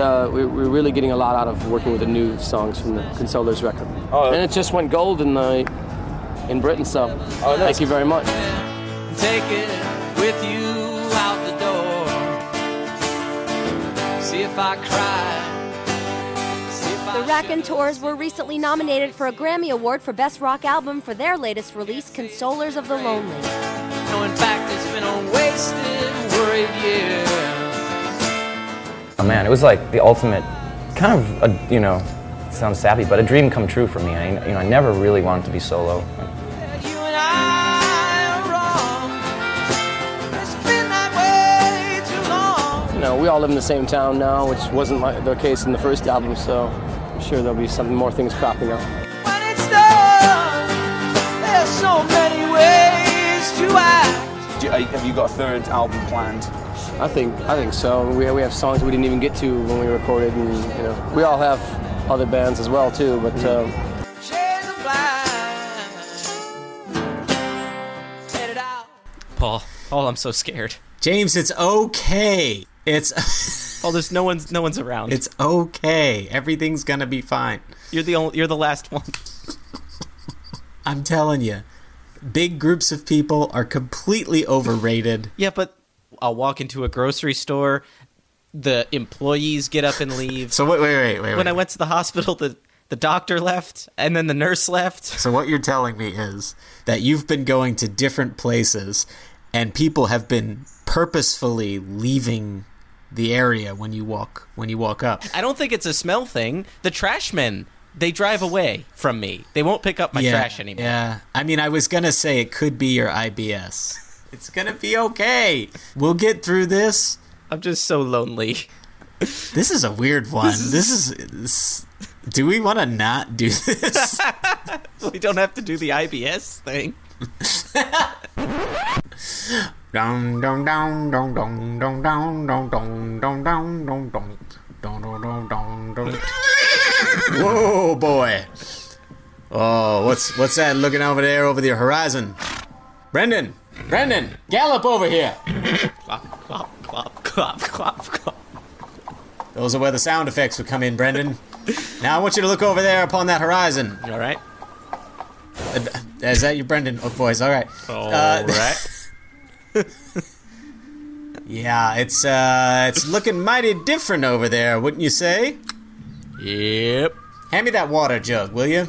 Uh, we, we're really getting a lot out of working with the new songs from the Consolers record. Oh. and it just went gold in the in Britain. So Oh, nice. thank you very much. Take it with you out the door. See if I cry. See if I The Raconteurs were recently nominated for a Grammy Award for Best Rock Album for their latest release, Consolers of the Lonely. No, Oh man, it was like the ultimate kind of a, you know sounds sappy, but a dream come true for me. I you know I never really wanted to be solo. You and I are wrong. It's been that way too long. You know, we all live in the same town now, which wasn't like the case in the first album. So I'm sure there'll be some more things cropping up. When it's done, there's so many ways to act. Do you- uh, Have you got a third album planned? I think I think so. We, we have songs we didn't even get to when we recorded, and you know, we all have other bands as well too. But um, Shades of black. Headed out. Paul. Paul, I'm so scared. James, it's okay. It's Paul, there's no one's no one's around. it's okay. Everything's gonna be fine. you're the only, you're the last one. I'm telling you. Big groups of people are completely overrated. Yeah, but I'll walk into a grocery store. The employees get up and leave. So wait, wait, wait, wait. when I went to the hospital, the the doctor left, and then the nurse left. So what you're telling me is that you've been going to different places, and people have been purposefully leaving the area when you walk when you walk up. I don't think it's a smell thing. The trash men they drive away from me. They won't pick up my yeah, trash anymore. Yeah. I mean, I was going to say it could be your IBS. It's to be okay. We'll get through this. I'm just so lonely. This is a weird one. This is. This, do we want to not do this? we don't have to do the IBS thing. Dong dong dong dong dong dong dong dong dong dong dong dong dong dong dong dong dong. Whoa, boy! Oh, what's what's that looking over there over the horizon? Brendan, Brendan, gallop over here. Clop, clop, clop, clop, clop, clop. Those are where the sound effects would come in, Brendan. Now I want you to look over there upon that horizon. All right. Uh, Is that your Brendan oh, voice? All right. All Uh, right. Yeah, it's uh, it's looking mighty different over there, wouldn't you say? Yep. Hand me that water jug, will you?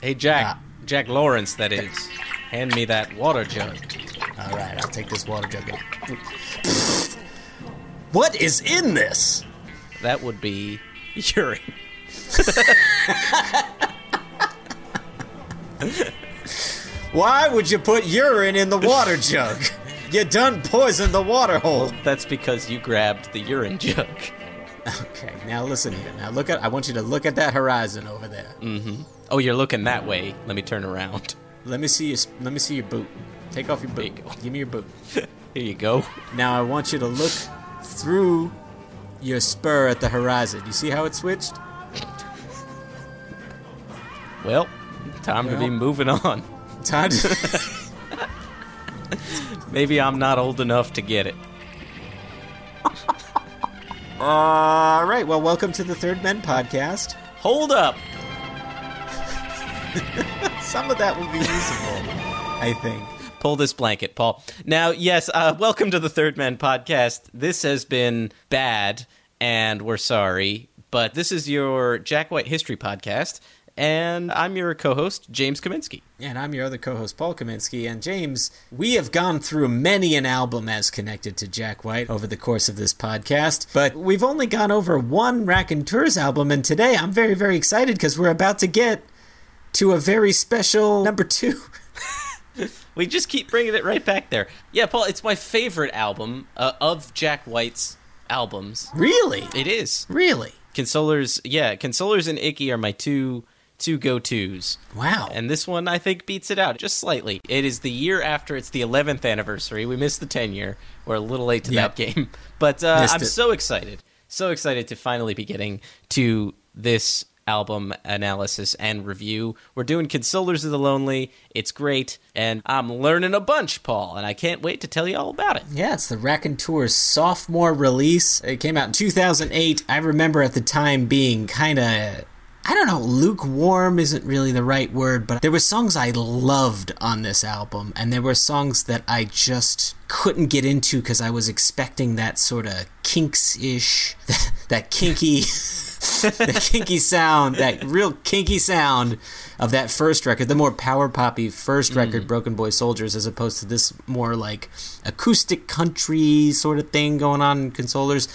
Hey, Jack. Ah. Jack Lawrence, that is. Hand me that water jug. All right, I'll take this water jug. What is in this? That would be urine. Why would you put urine in the water jug? You done poisoned the water hole. That's because you grabbed the urine jug. Okay, now listen here. Now look at. I want you to look at that horizon over there. Mm-hmm. Oh, you're looking that way. Let me turn around. Let me see your. Let me see your boot. Take off your boot. you. Give me your boot. Here you go. Now I want you to look through your spur at the horizon. You see how it switched? Well, time to be moving on. Time to. Maybe I'm not old enough to get it. All right. Well, welcome to the Third Men podcast. Hold up. Some of that will be usable, I think. Pull this blanket, Paul. Now, yes, uh, welcome to the Third Man podcast. This has been bad, and we're sorry, but this is your Jack White history podcast, and I'm your co-host, James Kaminsky. And I'm your other co host, Paul Kaminsky. And James, we have gone through many an album as connected to Jack White over the course of this podcast, but we've only gone over one Raconteurs album. And today I'm very, very excited because we're about to get to a very special number two. We just keep bringing it right back there. Yeah, Paul, it's my favorite album uh, of Jack White's albums. really? It is. Really? Consolers, yeah, Consolers and Icky are my two two go-tos. Wow. And this one I think beats it out just slightly. It is the year after it's the 11th anniversary. We missed the 10 year. We're a little late to Yep. that game. But uh, I'm it. so excited. So excited to finally be getting to this album analysis and review. We're doing Consolers of the Lonely. It's great and I'm learning a bunch, Paul, and I can't wait to tell you all about it. Yeah, it's the Raconteurs sophomore release. It came out in 2008. I remember at the time being kind of. I don't know, lukewarm isn't really the right word, but there were songs I loved on this album, and there were songs that I just couldn't get into because I was expecting that sort of kinks ish, that kinky, the kinky sound, that real kinky sound of that first record, the more power poppy first mm. record, Broken Boy Soldiers, as opposed to this more like acoustic country sort of thing going on in Consolers.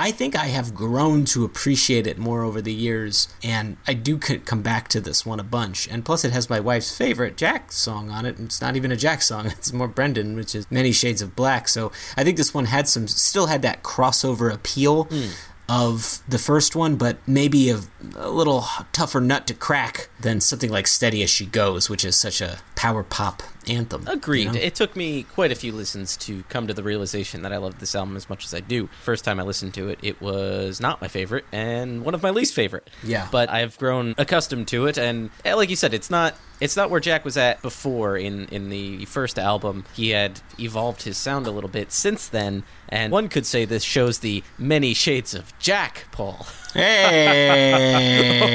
I think I have grown to appreciate it more over the years, and I do come back to this one a bunch. And plus, it has my wife's favorite Jack song on it. and It's not even a Jack song; it's more Brendan, which is Many Shades of Black. So I think this one had some, still had that crossover appeal mm. Of the first one, but maybe a, a little tougher nut to crack than something like Steady as She Goes, which is such a power pop anthem. you Agreed. know? It took me quite a few listens to come to the realization that I love this album as much as I do. First time I listened to it, it was not my favorite and one of my least favorite. Yeah. But I've grown accustomed to it, and eh, like you said, it's not it's not where Jack was at before in in the first album. He had evolved his sound a little bit since then, and one could say this shows the many shades of Jack, Paul. Hey!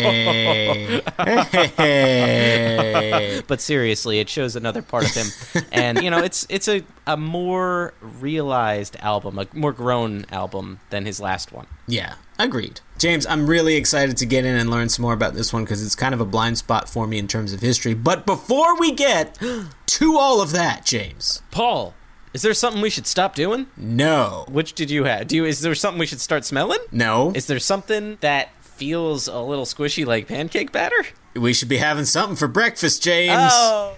hey! but seriously, it shows another part of him, and you know, it's it's a a more realized album, a more grown album than his last one. Yeah, agreed. James, I'm really excited to get in and learn some more about this one because it's kind of a blind spot for me in terms of history. But before we get to all of that, James, Paul, is there something we should stop doing? no. Which did you have? Do you, is there something we should start smelling? No. Is there something that feels a little squishy like pancake batter? we should be having something for breakfast, James. Oh,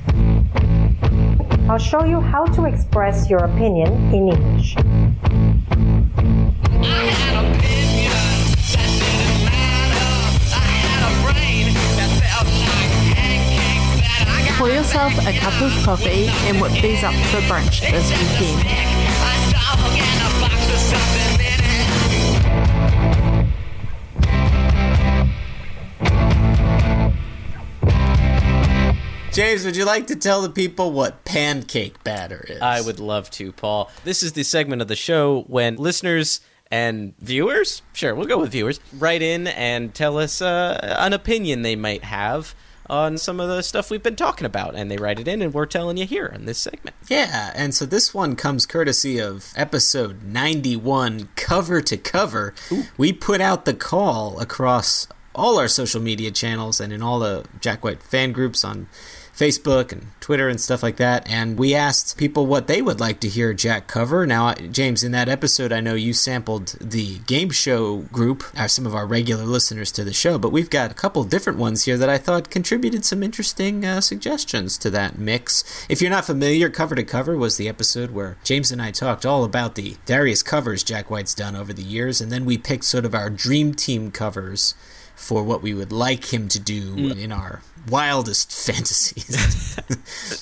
I'll show you how to express your opinion in English. Yourself a cup of coffee and whip these up for brunch this weekend. James, would you like to tell the people what pancake batter is? I would love to, Paul. This is the segment of the show when listeners and viewers, sure, we'll go with viewers, write in and tell us uh, an opinion they might have on some of the stuff we've been talking about. And they write it in, and we're telling you here in this segment. Yeah, and so this one comes courtesy of episode 91, cover to cover. We put out the call across all our social media channels and in all the Jack White fan groups on Facebook and Twitter and stuff like that. And we asked people what they would like to hear Jack cover. Now, James, in that episode, I know you sampled the game show group, are some of our regular listeners to the show, but we've got a couple different ones here that I thought contributed some interesting uh, suggestions to that mix. If you're not familiar, Cover to Cover was the episode where James and I talked all about the various covers Jack White's done over the years, and then we picked sort of our dream team covers for what we would like him to do in our wildest fantasies.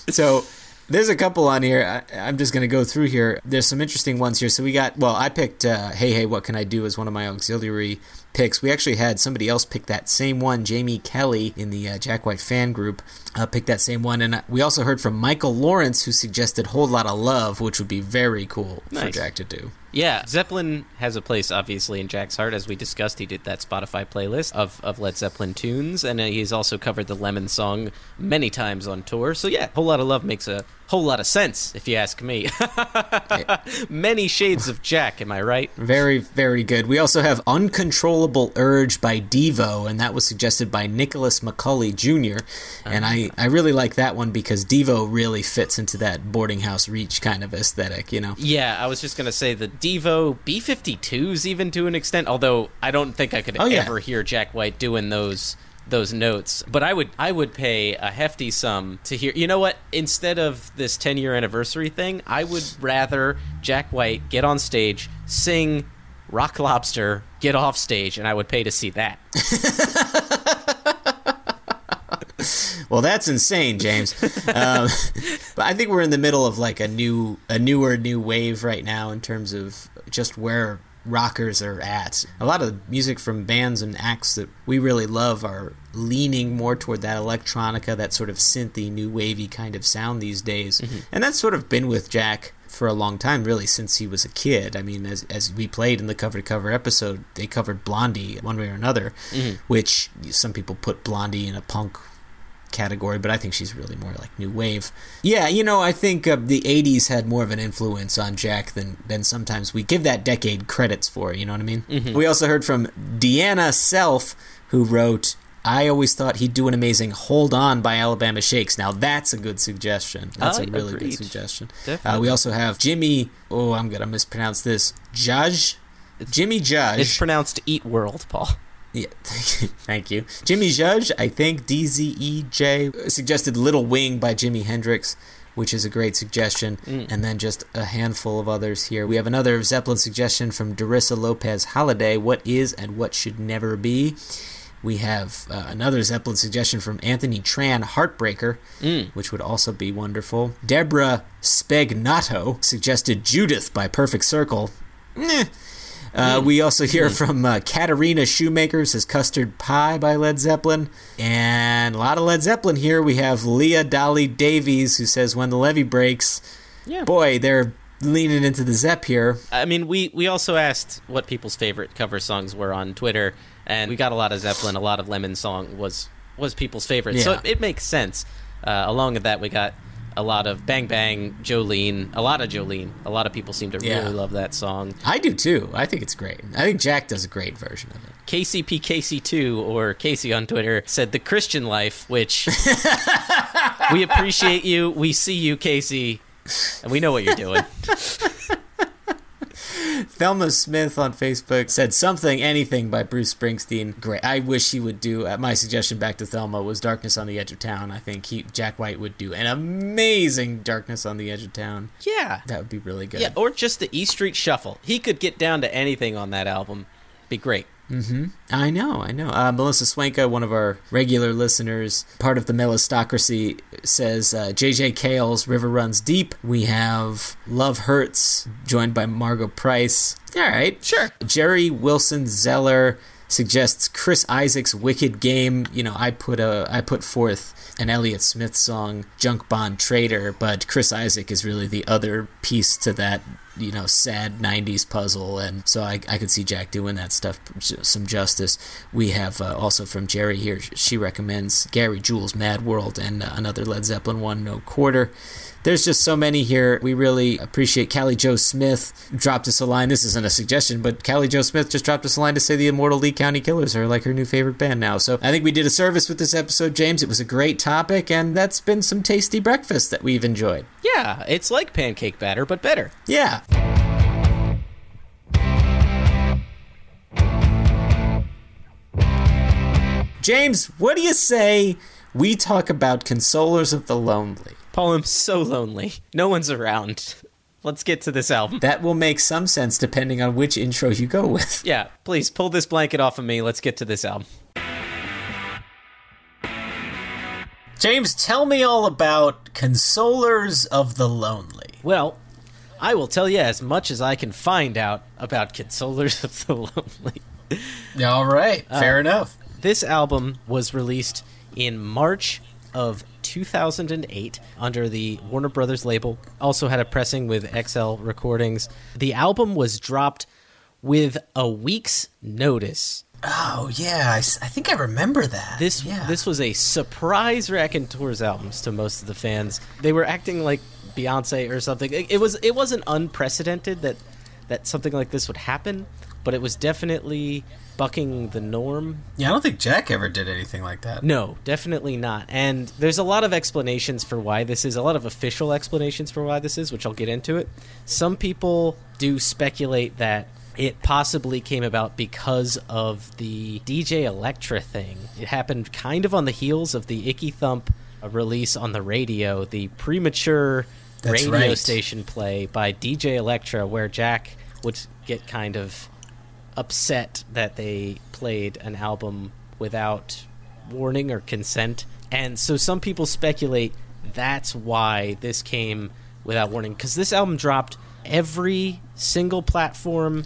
so there's a couple on here. I, I'm just going to go through here. There's some interesting ones here. So we got, well, I picked uh, Hey Hey What Can I Do as one of my auxiliary picks. We actually had somebody else pick that same one, Jamie Kelly in the uh, Jack White fan group, uh, pick that same one. And uh, we also heard from Michael Lawrence who suggested Whole Lot of Love, which would be very cool for Jack to do. Yeah, Zeppelin has a place obviously in Jack's heart, as we discussed. He did that Spotify playlist of, of Led Zeppelin tunes, and uh, he's also covered the Lemon song many times on tour. So yeah, whole lot of love makes a whole lot of sense, if you ask me. Many shades of Jack, am I right? Very, very good. We also have Uncontrollable Urge by Devo, and that was suggested by Nicholas McCulley Jr. And I, I really like that one because Devo really fits into that boarding house reach kind of aesthetic, you know? Yeah, I was just gonna say the Devo B 52s even to an extent, although I don't think I could Oh, yeah. ever hear Jack White doing those those notes. But I would I would pay a hefty sum to hear you know what? Instead of this ten year anniversary thing, I would rather Jack White get on stage, sing Rock Lobster, get off stage, and I would pay to see that. Well, that's insane, James. um, but I think we're in the middle of like a new, a newer new wave right now in terms of just where rockers are at. A lot of music from bands and acts that we really love are leaning more toward that electronica, that sort of synthy, new wavy kind of sound these days, mm-hmm. and that's sort of been with Jack for a long time, really, since he was a kid. I mean, as as we played in the cover to cover episode, they covered Blondie one way or another, mm-hmm. which some people put Blondie in a punk category, but I think she's really more like new wave. Yeah, you know, I think uh, the '80s had more of an influence on Jack than than sometimes we give that decade credits for. You know what I mean? We also heard from Deanna Self, who wrote. I always thought he'd do an amazing "Hold On" by Alabama Shakes. Now that's a good suggestion. That's I a really agreed. good suggestion. Uh, we also have Jimmy. Oh, I'm gonna mispronounce this. Judge. Jimmy Judge. It's pronounced Eat World, Paul. Yeah, thank you. thank you, Jimmy Judge, I think D Z E J suggested Little Wing by Jimi Hendrix, which is a great suggestion, and then just a handful of others here. We have another Zeppelin suggestion from Darissa Lopez Holiday, What Is and What Should Never Be. We have uh, another Zeppelin suggestion from Anthony Tran, Heartbreaker, which would also be wonderful. Deborah Spagnato suggested Judith by Perfect Circle. Uh, we also hear from uh, Katarina Shoemaker says Custard Pie by Led Zeppelin. And a lot of Led Zeppelin here. We have Leah Dolly Davies who says When the Levee Breaks. Yeah. Boy, they're leaning into the Zepp here. I mean, we we also asked what people's favorite cover songs were on Twitter, and we got a lot of Zeppelin. A lot of Lemon song was was people's favorite, so it, it makes sense. Uh, along with that, we got a lot of Bang Bang, Jolene, a lot of Jolene. A lot of people seem to Yeah. really love that song. I do too. I think it's great. I think Jack does a great version of it. KCP Casey2 or Casey on Twitter said the Christian life, which we appreciate you. We see you, Casey, and we know what you're doing. Thelma Smith on Facebook said something, anything by Bruce Springsteen. Great. I wish he would do. Uh, my suggestion back to Thelma was "Darkness on the Edge of Town." I think he, Jack White would do an amazing "Darkness on the Edge of Town." Yeah. That would be really good. Yeah, or just the E Street Shuffle. He could get down to anything on that album. Be great. I know, I know. Uh, Melissa Swanka, one of our regular listeners, part of the Melistocracy, says uh, JJ Cale's River Runs Deep. We have Love Hurts, joined by Margo Price. All right. Sure. Jerry Wilson Zeller suggests Chris Isaak's Wicked Game. You know, I put a I put forth an Elliott Smith song, Junk Bond Trader, but Chris Isaac is really the other piece to that, you know, sad 90s puzzle. And so I, I could see Jack doing that stuff some justice. We have uh, also from Jerry here, she recommends Gary Jules' Mad World and uh, another Led Zeppelin one, No Quarter. There's just so many here. We really appreciate Callie Joe Smith dropped us a line. This isn't a suggestion, but Callie Joe Smith just dropped us a line to say the Immortal Lee County Killers are like her new favorite band now. So I think we did a service with this episode, James. It was a great topic, and that's been some tasty breakfast that we've enjoyed. Yeah, it's like pancake batter, but better. Yeah. James, what do you say we talk about Consolers of the Lonely? Paul, I'm so lonely. No one's around. Let's get to this album. That will make some sense depending on which intro you go with. Yeah, please pull this blanket off of me. Let's get to this album. James, tell me all about Consolers of the Lonely. Well, I will tell you as much as I can find out about Consolers of the Lonely. All right, fair uh, enough. This album was released in March of 2008 under the Warner Brothers label. Also had a pressing with XL Recordings. The album was dropped with a week's notice. Oh yeah, I think I remember that. This yeah. this was a surprise Raconteurs albums to most of the fans. They were acting like Beyonce or something. It, it was it wasn't unprecedented that that something like this would happen, but it was definitely bucking the norm. Yeah, I don't think Jack ever did anything like that. No, definitely not. And there's a lot of explanations for why this is, a lot of official explanations for why this is, which I'll get into it. Some people do speculate that it possibly came about because of the DJ Electra thing. It happened kind of on the heels of the Icky Thump uh, release on the radio, the premature That's radio right. station play by DJ Electra, where Jack would get kind of upset that they played an album without warning or consent. And so some people speculate that's why this came without warning because this album dropped every single platform,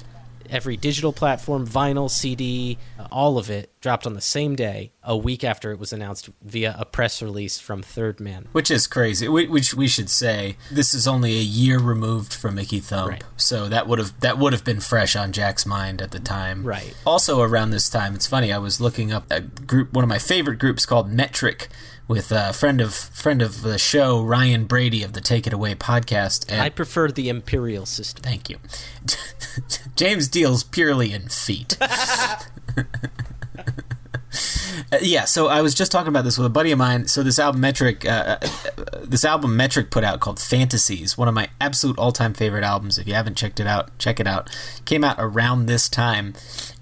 every digital platform, vinyl, CD, all of it dropped on the same day, a week after it was announced via a press release from Third Man. Which is crazy. Which we should say this is only a year removed from Icky Thump, Right. so that would have that would have been fresh on Jack's mind at the time. Right. Also around this time, it's funny. I was looking up a group, one of my favorite groups called Metric, with a friend of friend of the show Ryan Brady of the Take It Away podcast. And I prefer the Imperial system. Thank you. James deals purely in feet. Uh, yeah, so I was just talking about this with a buddy of mine. So this album Metric, uh, uh, this album Metric put out called Fantasies, one of my absolute all-time favorite albums. If you haven't checked it out, check it out. Came out around this time,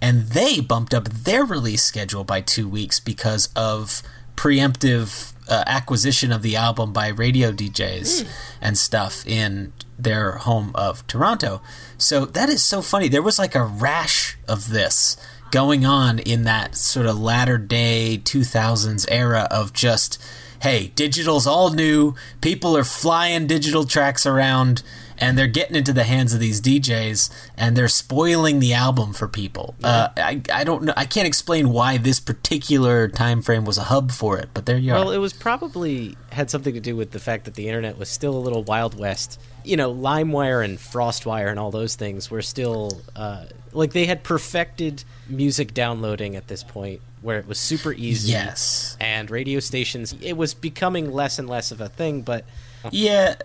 and they bumped up their release schedule by two weeks because of preemptive uh, acquisition of the album by radio DJs and stuff in their home of Toronto. So that is so funny. There was like a rash of this going on in that sort of latter day 2000s era of just hey, digital's all new. People are flying digital tracks around and they're getting into the hands of these DJs and they're spoiling the album for people. Uh, I, I don't know. I can't explain why this particular time frame was a hub for it, but there you Well, are. Well, it was probably had something to do with the fact that the internet was still a little wild west. You know, LimeWire and FrostWire and all those things were still uh, like they had perfected music downloading at this point, where it was super easy. Yes. and radio stations. It was becoming less and less of a thing, but Yeah,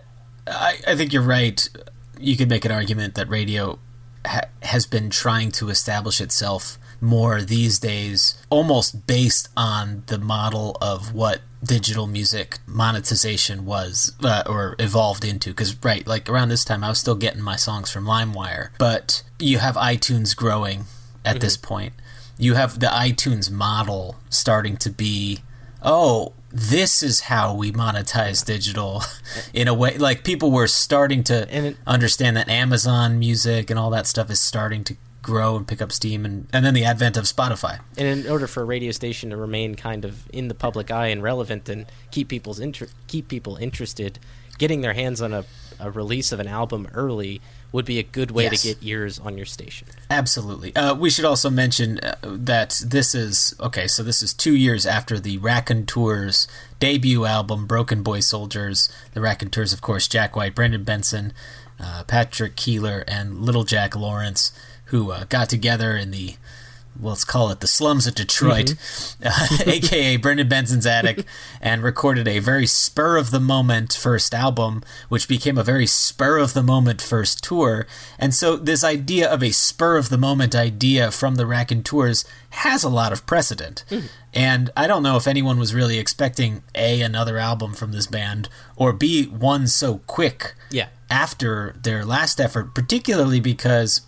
I, I think you're right. You could make an argument that radio ha- has been trying to establish itself more these days, almost based on the model of what digital music monetization was uh, or evolved into. Because, right, like around this time, I was still getting my songs from LimeWire, but you have iTunes growing at this mm-hmm. point. You have the iTunes model starting to be oh, this is how we monetize digital in a way. Like people were starting to it- understand that Amazon Music and all that stuff is starting to grow and pick up steam, and, and then the advent of Spotify. and in order for a radio station to remain kind of in the public eye and relevant and keep people's inter- keep people interested, getting their hands on a, a release of an album early would be a good way Yes. to get ears on your station. Absolutely. Uh, we should also mention uh, that this is okay. So this is two years after the Raconteurs debut album, Broken Boy Soldiers. The Raconteurs, of course, Jack White, Brendan Benson, uh, Patrick Keeler, and Little Jack Lawrence, who uh, got together in the let's call it the slums of Detroit, uh, aka Brendan Benson's attic, and recorded a very spur of the moment first album, which became a very spur of the moment first tour. And so, this idea of a spur of the moment idea from the Raconteurs has a lot of precedent. And I don't know if anyone was really expecting A, another album from this band, or B, one so quick Yeah. after their last effort, particularly because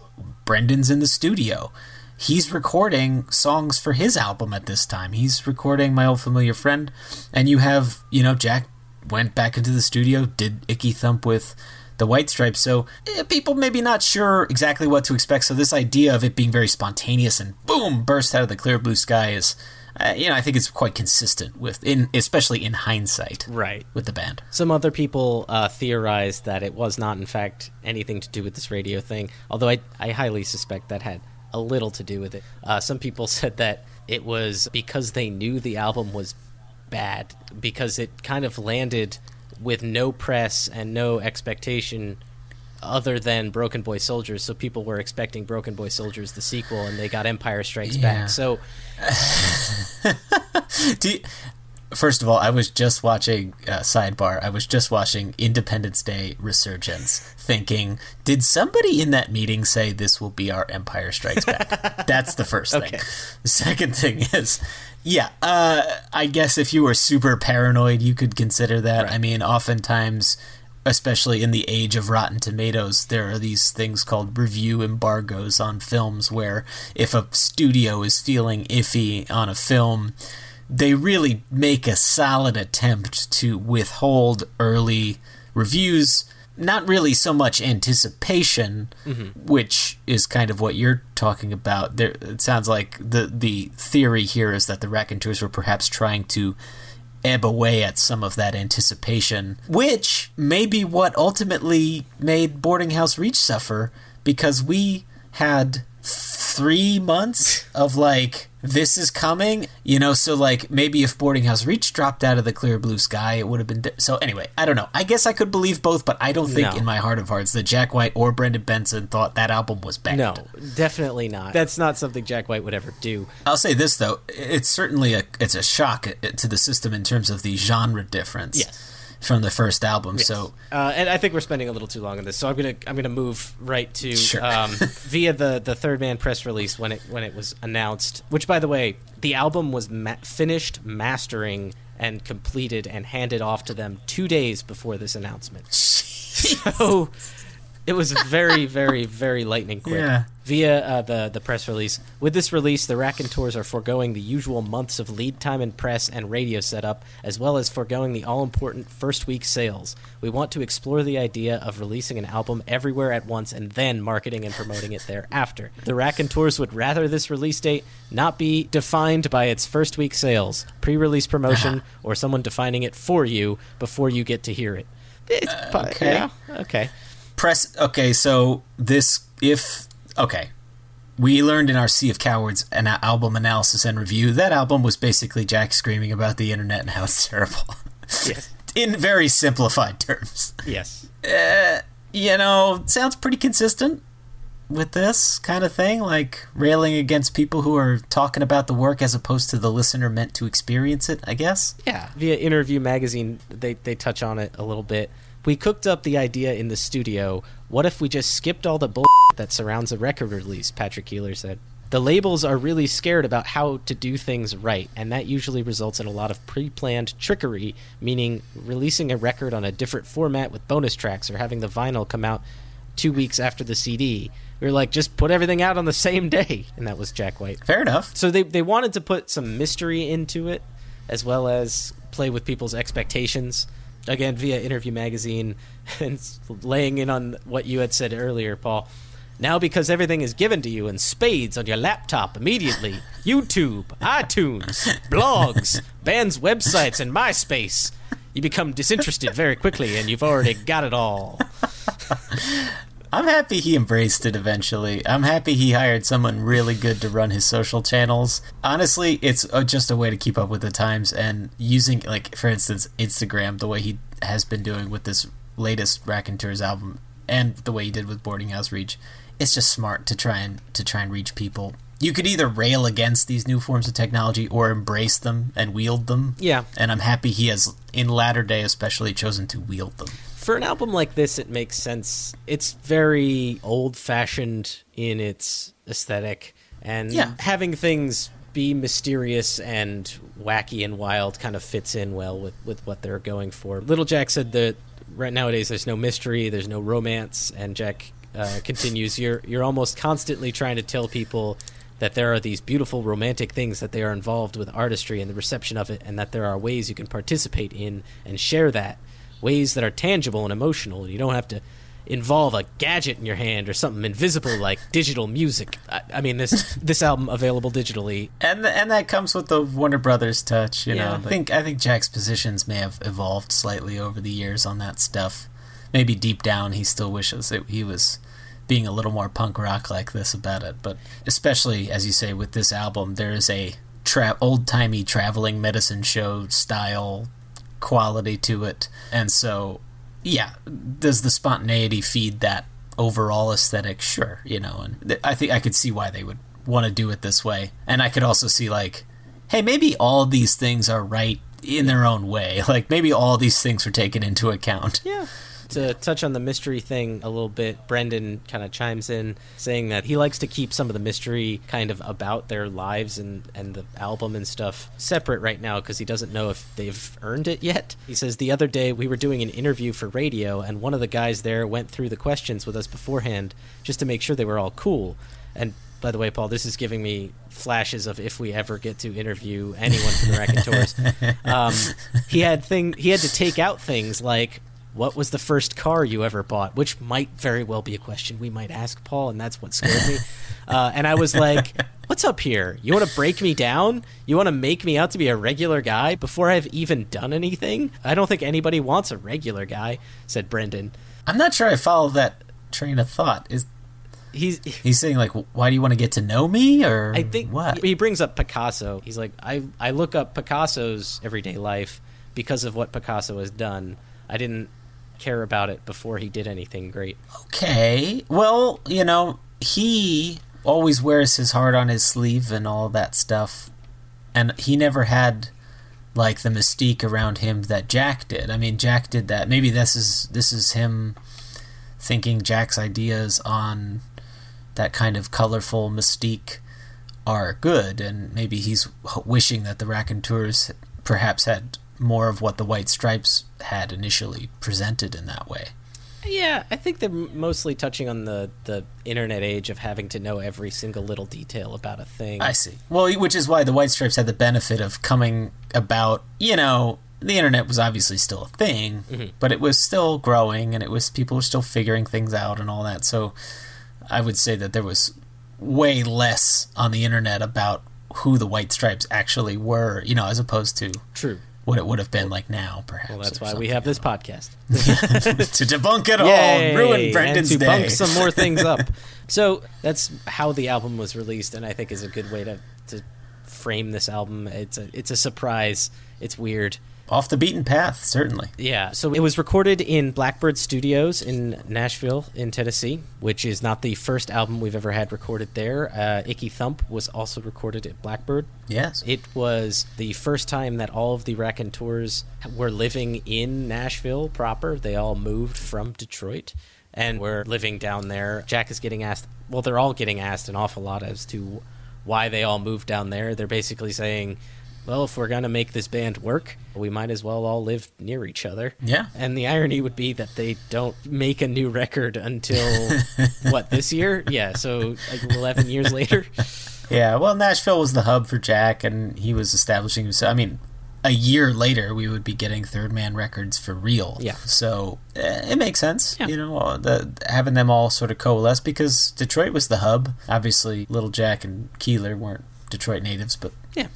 Brendan's in the studio. He's recording songs for his album at this time. He's recording My Old Familiar Friend, and you have, you know, Jack went back into the studio, did Icky Thump with the White Stripes. So eh, people maybe not sure exactly what to expect. So this idea of it being very spontaneous and boom, burst out of the clear blue sky is, uh, you know, I think it's quite consistent with, in especially in hindsight, Right. with the band. Some other people uh, theorized that it was not, in fact, anything to do with this radio thing, although I, I highly suspect that had a little to do with it. Uh, some people said that it was because they knew the album was bad, because it kind of landed with no press and no expectation other than Broken Boy Soldiers. So people were expecting Broken Boy Soldiers, the sequel, and they got Empire Strikes Yeah. Back. So Do you- First of all, I was just watching uh, sidebar. I was just watching Independence Day Resurgence, thinking, did somebody in that meeting say this will be our Empire Strikes Back? That's the first thing. Okay. The second thing is, yeah, uh, I guess if you were super paranoid, you could consider that. I mean, oftentimes, especially in the age of Rotten Tomatoes, there are these things called review embargoes on films where if a studio is feeling iffy on a film, they really make a solid attempt to withhold early reviews. Not really so much anticipation, mm-hmm. which is kind of what you're talking about. There, it sounds like the the theory here is that the raconteurs were perhaps trying to ebb away at some of that anticipation, which may be what ultimately made Boarding House Reach suffer because we had three months of like this is coming you know so like maybe if boarding house reach dropped out of the clear blue sky it would have been di- so anyway i don't know i guess i could believe both but i don't think No. in my heart of hearts that jack white or brendan benson thought that album was bad No, definitely not. That's not something Jack White would ever do. I'll say this though, it's certainly a it's a shock uh, to the system in terms of the genre difference Yes. From the first album. So Uh, and I think we're spending a little too long on this, so I'm gonna I'm gonna move right to Sure. um, via the the Third Man press release when it when it was announced. Which, by the way, the album was ma- finished mastering and completed and handed off to them two days before this announcement. so it was very very very lightning quick. Yeah. Via uh, the the press release, with this release, the Raconteurs are foregoing the usual months of lead time in press and radio setup, as well as foregoing the all important first week sales. We want to explore the idea of releasing an album everywhere at once and then marketing and promoting it thereafter. The Raconteurs would rather this release date not be defined by its first week sales, pre-release promotion, or someone defining it for you before you get to hear it. It's, okay. yeah, okay. press okay, so this if okay. We learned in our Sea of Cowards an album analysis and review. That album was basically Jack screaming about the internet and how it's terrible. Yes. in very simplified terms. Yes. Uh, you know, sounds pretty consistent with this kind of thing, like railing against people who are talking about the work as opposed to the listener meant to experience it, I guess. Yeah, via Interview Magazine, they they touch on it a little bit. We cooked up the idea in the studio. What if we just skipped all the bull that surrounds a record release? Patrick Keeler said. The labels are really scared about how to do things right, and that usually results in a lot of pre planned trickery, meaning releasing a record on a different format with bonus tracks or having the vinyl come out two weeks after the CD. We were like, just put everything out on the same day. And that was Jack White. Fair enough. So they, they wanted to put some mystery into it, as well as play with people's expectations. Again, via Interview Magazine, and laying in on what you had said earlier, Paul. Now, because everything is given to you in spades on your laptop immediately YouTube, iTunes, blogs, bands' websites, and MySpace you become disinterested very quickly, and you've already got it all. I'm happy he embraced it eventually. I'm happy he hired someone really good to run his social channels. Honestly, it's uh, just a way to keep up with the times and using, like, for instance, Instagram, the way he has been doing with this latest Raconteurs album and the way he did with Boarding House Reach. It's just smart to try and to try and reach people. You could either rail against these new forms of technology or embrace them and wield them. Yeah. And I'm happy he has, in latter day especially, chosen to wield them. For an album like this, it makes sense. It's very old fashioned in its aesthetic, and Yeah. having things be mysterious and wacky and wild kind of fits in well with, with what they're going for. Little Jack said that right nowadays there's no mystery, there's no romance, and Jack uh, continues, "You're you're almost constantly trying to tell people." That there are these beautiful romantic things that they are involved with artistry and the reception of it, and that there are ways you can participate in and share that ways that are tangible and emotional. And you don't have to involve a gadget in your hand or something invisible like digital music. I, I mean, this this album available digitally. and and that comes with the Warner Brothers touch, you Yeah, know. I think I think Jack's positions may have evolved slightly over the years on that stuff. Maybe deep down he still wishes that he was being a little more punk rock like this about it, but especially as you say with this album, there is a tra- old timey traveling medicine show style quality to it, and so yeah, does the spontaneity feed that overall aesthetic? Sure, you know, and th- I think I could see why they would want to do it this way, and I could also see like, hey, maybe all these things are right in their own way. Like maybe all these things were taken into account. Yeah. To touch on the mystery thing a little bit, Brendan kind of chimes in saying that he likes to keep some of the mystery kind of about their lives and, and the album and stuff separate right now because he doesn't know if they've earned it yet. He says, The other day we were doing an interview for radio, and one of the guys there went through the questions with us beforehand just to make sure they were all cool. And by the way, Paul, this is giving me flashes of if we ever get to interview anyone from the Raconteurs. um, he had thing he had to take out things like what was the first car you ever bought, which might very well be a question we might ask Paul, and that's what scared me. Uh, and I was like, "What's up here? You want to break me down? You want to make me out to be a regular guy before I've even done anything? I don't think anybody wants a regular guy," said Brendan. I'm not sure I follow that train of thought. Is He's he's saying like, why do you want to get to know me, or I think what? he brings up Picasso. He's like, I I look up Picasso's everyday life because of what Picasso has done. I didn't care about it before he did anything great. Okay. Well, you know, he always wears his heart on his sleeve and all that stuff. And he never had like the mystique around him that Jack did. I mean, Jack did that. Maybe this is this is him thinking Jack's ideas on that kind of colorful mystique are good and maybe he's wishing that the Raconteurs perhaps had more of what the White Stripes had initially presented in that way. Yeah, I think they're mostly touching on the the internet age of having to know every single little detail about a thing. I see. Well, which is why the White Stripes had the benefit of coming about. You know, the internet was obviously still a thing, Mhm. but it was still growing, and it was people were still figuring things out and all that. So, I would say that there was way less on the internet about who the White Stripes actually were. You know, as opposed to True. What it would have been like now, perhaps. Well, that's why we have this podcast. to debunk it all, Yay! ruin Brendan's and to day. bunk some more things up. So that's how the album was released, and I think is a good way to to frame this album. It's a it's a surprise. It's weird. Off the beaten path, certainly. Yeah, so it was recorded in Blackbird Studios in Nashville, in Tennessee, which is not the first album we've ever had recorded there. Uh, Icky Thump was also recorded at Blackbird. Yes. It was the first time that all of the Raconteurs were living in Nashville proper. They all moved from Detroit and were living down there. Jack is getting asked, well, they're all getting asked an awful lot as to why they all moved down there. They're basically saying, well, if we're going to make this band work, we might as well all live near each other. Yeah. And the irony would be that they don't make a new record until, what, this year? Yeah, so like 11 years later. Yeah, well, Nashville was the hub for Jack, and he was establishing himself. I mean, a year later, we would be getting Third Man Records for real. Yeah. So eh, it makes sense, you know, the, having them all sort of coalesce because Detroit was the hub. Obviously, Little Jack and Keeler weren't Detroit natives, but Yeah.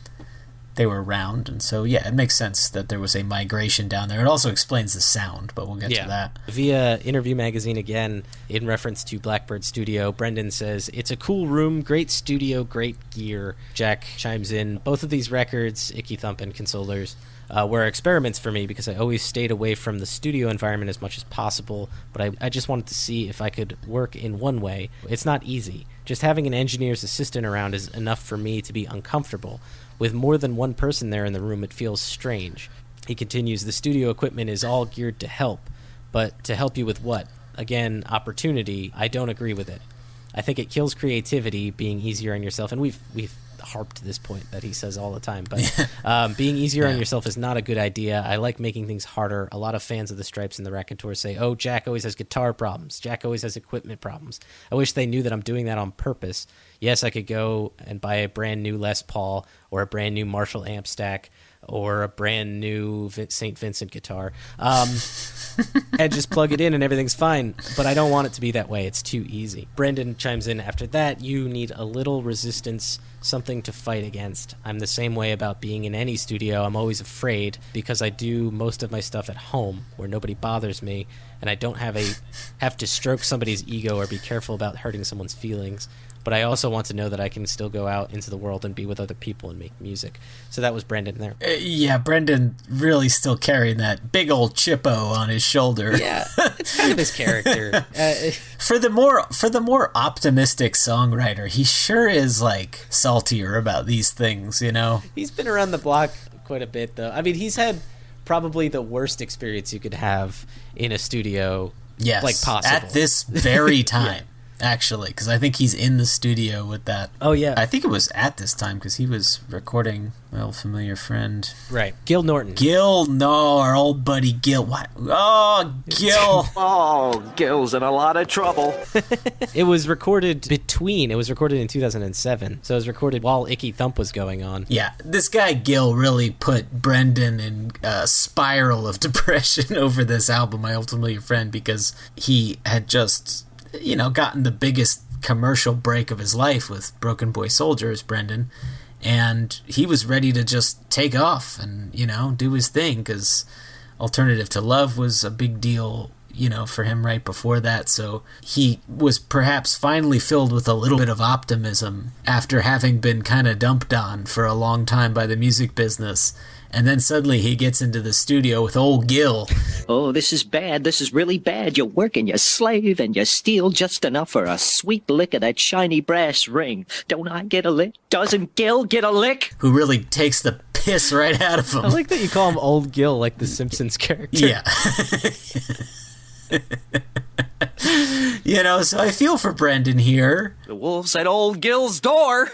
They were round, and so yeah, it makes sense that there was a migration down there. It also explains the sound, but we'll get to that. Via Interview Magazine again, in reference to Blackbird Studio, Brendan says, It's a cool room, great studio, great gear. Jack chimes in, Both of these records, Icky Thump and Consolers, uh, were experiments for me because I always stayed away from the studio environment as much as possible, but I, I just wanted to see if I could work in one way. It's not easy. Just having an engineer's assistant around is enough for me to be uncomfortable. With more than one person there in the room, it feels strange. He continues, The studio equipment is all geared to help, but to help you with what? Again, opportunity. I don't agree with it. I think it kills creativity being easier on yourself, and we've we've harped to this point that he says all the time. But um, being easier on yourself is not a good idea. I like making things harder. A lot of fans of the Stripes and the Raconteurs say, "Oh, Jack always has guitar problems. Jack always has equipment problems." I wish they knew that I'm doing that on purpose. Yes, I could go and buy a brand new Les Paul or a brand new Marshall amp stack or a brand new St. Vincent guitar. Um, and just plug it in and everything's fine. But I don't want it to be that way. It's too easy. Brendan chimes in after that. You need a little resistance, something to fight against. I'm the same way about being in any studio. I'm always afraid because I do most of my stuff at home where nobody bothers me and I don't have a have to stroke somebody's ego or be careful about hurting someone's feelings. But I also want to know that I can still go out into the world and be with other people and make music. So that was Brendan there. Uh, yeah, Brendan really still carrying that big old chippo on his shoulder. Yeah, it's kind of his character. Uh, for the more for the more optimistic songwriter, he sure is like saltier about these things, you know. He's been around the block quite a bit, though. I mean, he's had probably the worst experience you could have in a studio. Yes, like possible at this very time. Actually, because I think he's in the studio with that. Oh yeah, I think it was at this time because he was recording well familiar friend. Right, Gil Norton. Gil, no, our old buddy Gil. What? Oh, Gil. oh, Gil's in a lot of trouble. it was recorded between. It was recorded in 2007, so it was recorded while Icky Thump was going on. Yeah, this guy Gil really put Brendan in a spiral of depression over this album, My Old Familiar Friend, because he had just you know, gotten the biggest commercial break of his life with Broken Boy Soldiers, Brendan, and he was ready to just take off and you know do his thing because Alternative to Love was a big deal. You know, for him right before that. So he was perhaps finally filled with a little bit of optimism after having been kind of dumped on for a long time by the music business and then suddenly he gets into the studio with old Gil. Oh, this is bad. This is really bad. You're working, you slave, and you steal just enough for a sweet lick of that shiny brass ring. Don't I get a lick? Doesn't Gil get a lick? Who really takes the piss right out of him. I like that you call him Old Gil, like the Simpsons character. Yeah. you know, so I feel for Brendan here. The wolf's at old Gil's door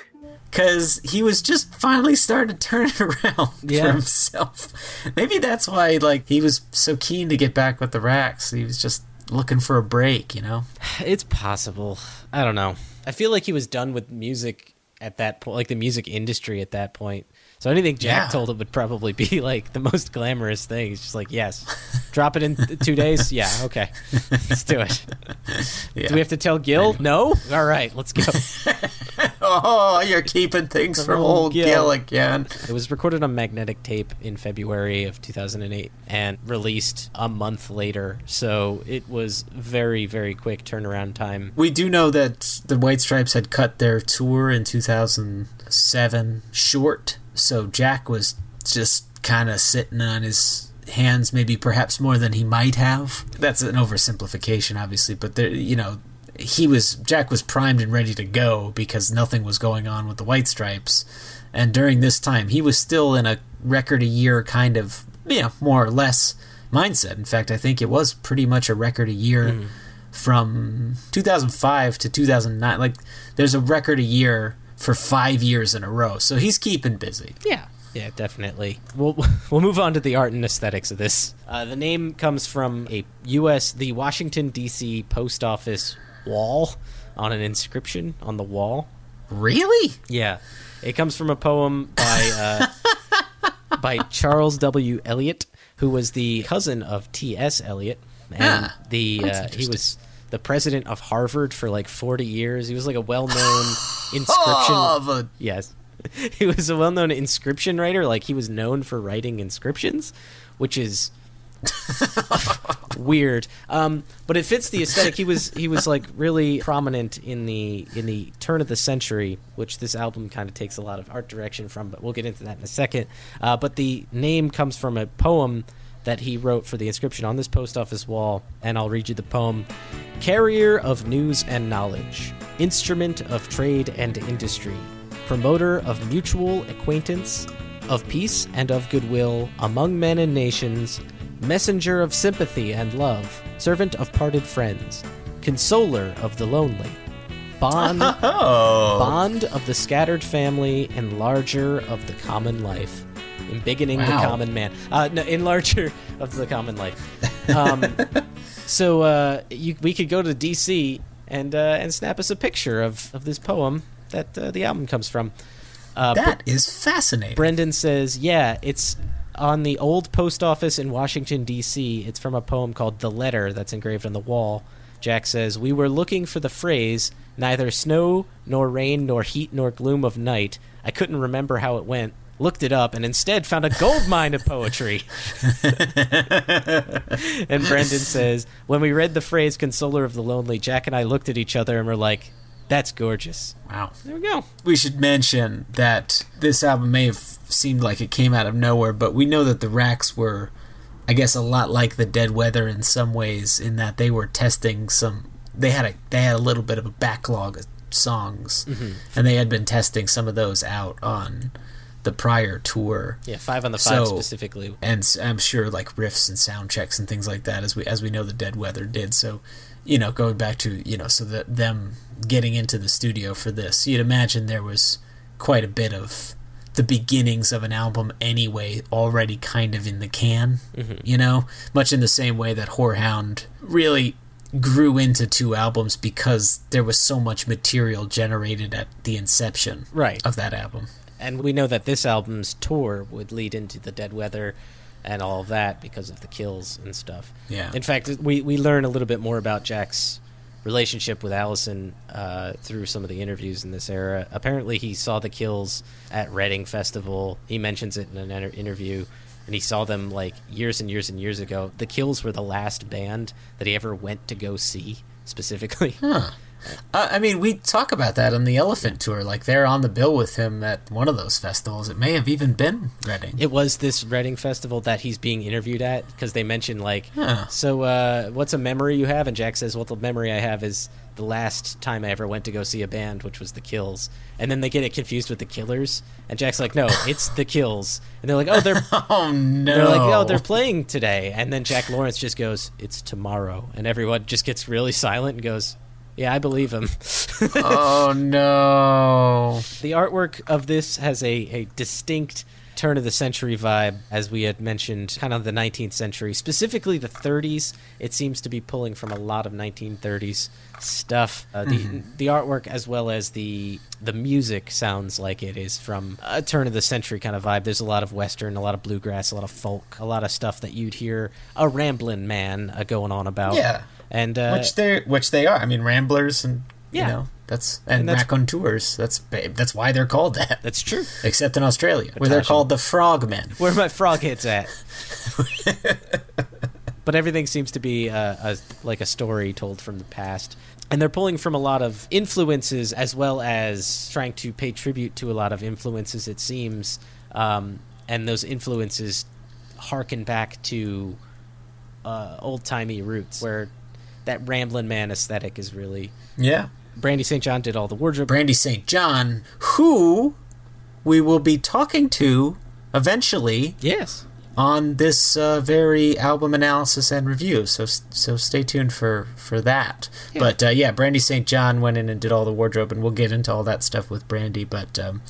because he was just finally starting to turn it around yeah. for himself. Maybe that's why, like, he was so keen to get back with the Racks. He was just looking for a break, you know. It's possible. I don't know. I feel like he was done with music at that point, like the music industry at that point. So anything Jack Yeah. told him would probably be like the most glamorous thing. He's just like, yes, drop it in two days. Yeah, okay, let's do it. Yeah. Do we have to tell Gil? No. All right, let's go. Oh, you're keeping things from old Gil again. It was recorded on magnetic tape in February of 2008 and released a month later. So it was very, very quick turnaround time. We do know that the White Stripes had cut their tour in 2007 short, so Jack was just kind of sitting on his hands, maybe perhaps more than he might have. That's an oversimplification, obviously, but there, you know, he was Jack was primed and ready to go because nothing was going on with the White Stripes, and during this time he was still in a record a year kind of, you know, more or less mindset. In fact, I think it was pretty much a record a year hmm. from 2005 to 2009. Like, there's a record a year for five years in a row. So he's keeping busy. Yeah. Yeah, definitely. We'll we'll move on to the art and aesthetics of this. Uh, the name comes from a U.S. the Washington D.C. post office wall on an inscription on the wall. Really? Yeah, it comes from a poem by uh, by Charles W. Eliot, who was the cousin of T. S. Eliot, and Ah, the uh, he was the president of Harvard for like forty years. He was like a well known inscription. Of a- Yes. He was a well known inscription writer. Like, he was known for writing inscriptions, which is weird. Um, but it fits the aesthetic. He was he was like really prominent in the in the turn of the century, which this album kind of takes a lot of art direction from. But we'll get into that in a second. Uh, but the name comes from a poem that he wrote for the inscription on this post office wall, and I'll read you the poem: "Carrier of news and knowledge, instrument of trade and industry." promoter of mutual acquaintance, of peace and of goodwill among men and nations, messenger of sympathy and love, servant of parted friends, consoler of the lonely, bond, oh. bond of the scattered family, enlarger of the common life, embiggening Wow. the common man, uh, no, enlarger of the common life. Um, so uh, you, we could go to DC and uh, and snap us a picture of, of this poem that uh, the album comes from. Uh, That is fascinating. Brendan says, "Yeah, it's on the old post office in Washington D.C. It's from a poem called "The Letter" that's engraved on the wall." Jack says, "We were looking for the phrase neither snow nor rain nor heat nor gloom of night. I couldn't remember how it went." Looked it up and instead found a gold mine of poetry. and Brendan says, When we read the phrase consoler of the lonely, Jack and I looked at each other and were like, That's gorgeous. Wow. There we go. We should mention that this album may have seemed like it came out of nowhere, but we know that the Racks were, I guess, a lot like the Dead Weather in some ways, in that they were testing some. They had a they had a little bit of a backlog of songs, Mhm. and they had been testing some of those out on the prior tour. Yeah, Five on the Five So- specifically. and I'm sure like riffs and sound checks and things like that as we as we know the Dead Weather did. So, you know, going back to you know, so that them getting into the studio for this, you'd imagine there was quite a bit of the beginnings of an album anyway already kind of in the can. Mhm. You know, much in the same way that Horehound really grew into two albums because there was so much material generated at the inception Right. of that album. And we know that this album's tour would lead into the Dead Weather and all of that because of the kills and stuff. Yeah. In fact, we, we learn a little bit more about Jack's relationship with Alison uh, through some of the interviews in this era. Apparently, he saw the kills at Reading Festival. He mentions it in an inter- interview. And he saw them like years and years and years ago. The Kills were the last band that he ever went to go see specifically. Huh. Uh, I mean, we talk about that on the Elephant Tour. Like, they're on the bill with him at one of those festivals. It may have even been Reading. It was this Reading festival that he's being interviewed at because they mentioned like, Huh. so uh, what's a memory you have? And Jack says, well, the memory I have is the last time I ever went to go see a band, which was the Kills. And then they get it confused with the Killers, and Jack's like, no, it's the Kills. And they're like, oh, they're oh no, they're like, oh, they're playing today. And then Jack Lawrence just goes, it's tomorrow, and everyone just gets really silent and goes. Yeah, I believe him. oh no. The artwork of this has a, a distinct turn of the century vibe, as we had mentioned, kind of the 19th century, specifically the 30s. It seems to be pulling from a lot of 1930s stuff. Uh, the Mhm. the artwork as well as the the music sounds like it is from a turn of the century kind of vibe. There's a lot of western, a lot of bluegrass, a lot of folk, a lot of stuff that you'd hear a rambling man uh, going on about. Yeah. And uh, which they which they are. I mean, Ramblers and Yeah. you know that's and, And that's- Raconteurs. That's that's why they're called that. That's true. Except in Australia, where they're called the Frogmen. Where my frog hits at. but everything seems to be uh, a, like a story told from the past. And they're pulling from a lot of influences as well as trying to pay tribute to a lot of influences, it seems. Um, and those influences harken back to uh, old timey roots, where that Ramblin' Man aesthetic is really. Yeah. Brandy St. John did all the wardrobe. Brandy St. John, who we will be talking to eventually. Yes. On this uh, very album analysis and review, so so stay tuned for for that. Yeah. But uh, yeah, Brandy St. John went in and did all the wardrobe, and we'll get into all that stuff with Brandy. But um,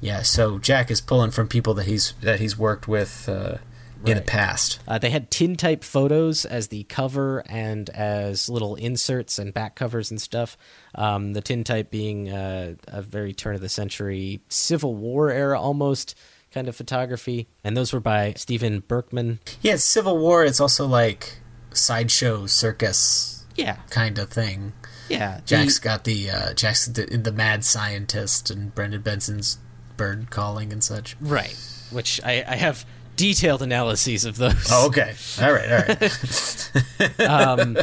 yeah, so Jack is pulling from people that he's that he's worked with uh, in the past. Uh, they had tin type photos as the cover and as little inserts and back covers and stuff. Um, the tin type being uh, a very turn of the century Civil War era almost kind of photography. And those were by Stephen Berkman. Yeah, it's Civil War. It's also like sideshow circus, Yeah. kind of thing. Yeah, Jack's the- got the uh, Jack's the, the mad scientist and Brendan Benson's bird calling and such. Right. Which I, I have detailed analyses of those. Oh, okay. All right. All right. um,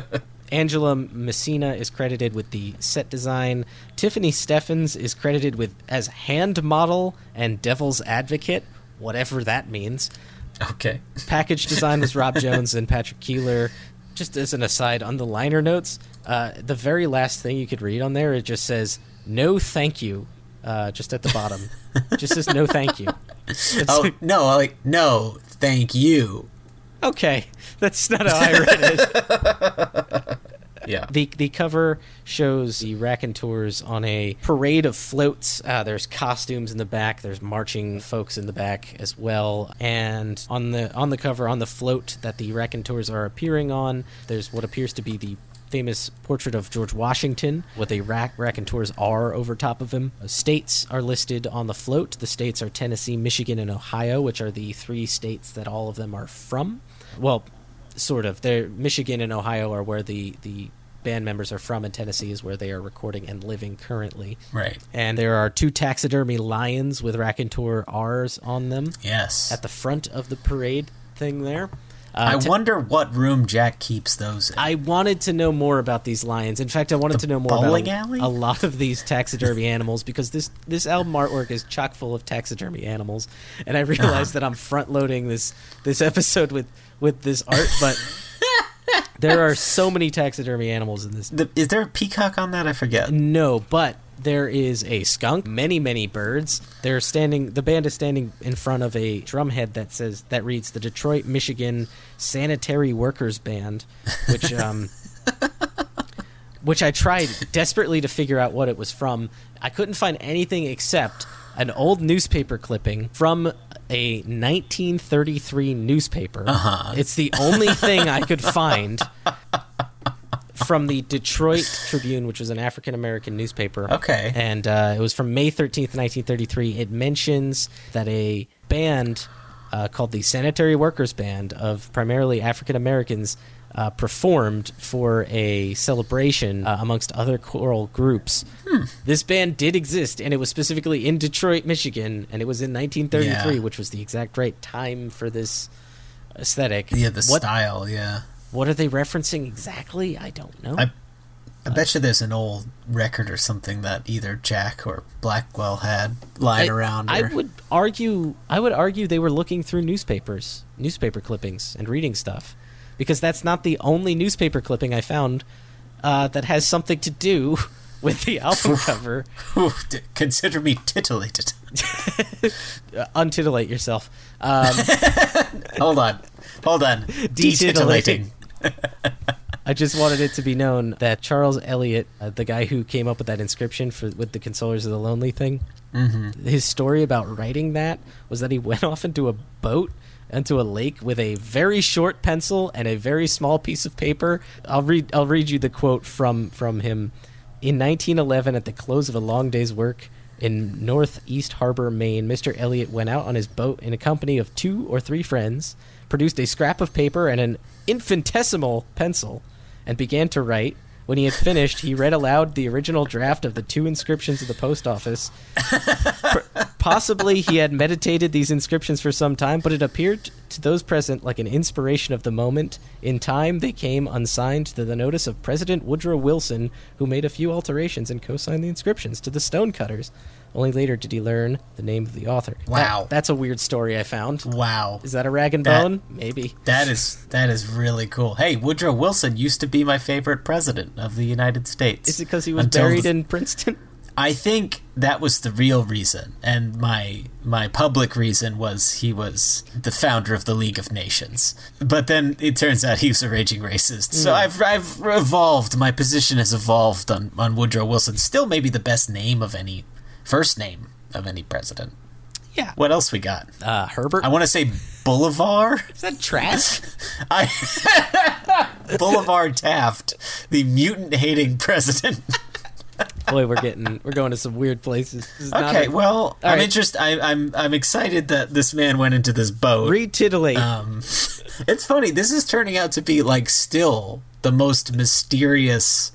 Angela Messina is credited with the set design. Tiffany Steffens is credited with as hand model and devil's advocate, whatever that means. Okay. Package design was Rob Jones and Patrick Keeler. Just as an aside, on the liner notes, uh, the very last thing you could read on there, it just says "No, thank you," uh, just at the bottom. just says "No, thank you." Oh no! Like no, thank you. Okay, that's not how I read it. Yeah. The the cover shows the raconteurs on a parade of floats. Uh, there's costumes in the back. There's marching folks in the back as well. And on the on the cover on the float that the raconteurs are appearing on, there's what appears to be the famous portrait of George Washington with a rack raconteurs R over top of him. Uh, States are listed on the float. The states are Tennessee, Michigan, and Ohio, which are the three states that all of them are from. Well, sort of. They're Michigan and Ohio are where the the band members are from, and Tennessee is where they are recording and living currently. Right. And there are two taxidermy lions with raconteur R's on them. Yes. At the front of the parade thing there. I Uh, ta- wonder what room Jack keeps those in. I wanted to know more about these lions. In fact, I wanted to know more about alley? a lot of these taxidermy animals because this this album artwork is chock full of taxidermy animals, and I realized that I'm front loading this this episode with with this art, but there are so many taxidermy animals in this. The, is there a peacock on that? I forget. No, but There is a skunk, many many birds. They're standing. The band is standing in front of a drumhead that says that reads the Detroit, Michigan Sanitary Workers Band, which um, which I tried desperately to figure out what it was from. I couldn't find anything except an old newspaper clipping from a 1933 newspaper. Uh-huh. It's the only thing I could find from the Detroit Tribune, which was an African American newspaper. Okay. And uh, it was from May 13th, 1933. It mentions that a band uh, called the Sanitary Workers Band of primarily African Americans uh, performed for a celebration uh, amongst other choral groups. This band did exist, and it was specifically in Detroit, Michigan, and it was in 1933, Yeah. which was the exact right time for this aesthetic. Yeah, the What- style. Yeah. What are they referencing exactly? I don't know. I, I bet you there's an old record or something that either Jack or Blackwell had lying I- around. I would argue. I would argue they were looking through newspapers, newspaper clippings, and reading stuff, because that's not the only newspaper clipping I found uh, that has something to do with the album cover. Consider me titillated. Untitillate yourself. Um, Hold on. Hold on. Detitillating. I just wanted it to be known that Charles Eliot, uh, the guy who came up with that inscription for with the Consolers of the Lonely thing, Mhm. his story about writing that was that he went off into a boat into a lake with a very short pencil and a very small piece of paper. I'll read I'll read you the quote from from him. In 1911, at the close of a long day's work in Northeast Harbor, Maine, Mr. Eliot went out on his boat in a company of two or three friends, produced a scrap of paper and an infinitesimal pencil, and began to write. When he had finished, he read aloud the original draft of the two inscriptions of the post office. Possibly he had meditated these inscriptions for some time, but it appeared to those present like an inspiration of the moment. In time, they came unsigned to the notice of President Woodrow Wilson, who made a few alterations and co signed the inscriptions to the stonecutters. Only later did he learn the name of the author. That- Wow. that's a weird story I found. Wow. Is that a rag and That- bone? Maybe. That is that is really cool. Hey, Woodrow Wilson used to be my favorite president of the United States. Is it because he was buried the- in Princeton? I think that was the real reason, and my my public reason was he was the founder of the League of Nations. But then it turns out he was a raging racist. So Mm. I've I've evolved. My position has evolved on on Woodrow Wilson. Still, maybe the best name of any first name of any president. Yeah. What else we got? Uh, Herbert. I want to say Boulevard. Is that trash? I Boulevard Taft, the mutant hating president. Boy, we're getting we're going to some weird places. This is not Okay, a- well, I'm right. interested. I, I'm I'm excited that this man went into this boat. Read titillate. Um, it's funny. This is turning out to be like still the most mysterious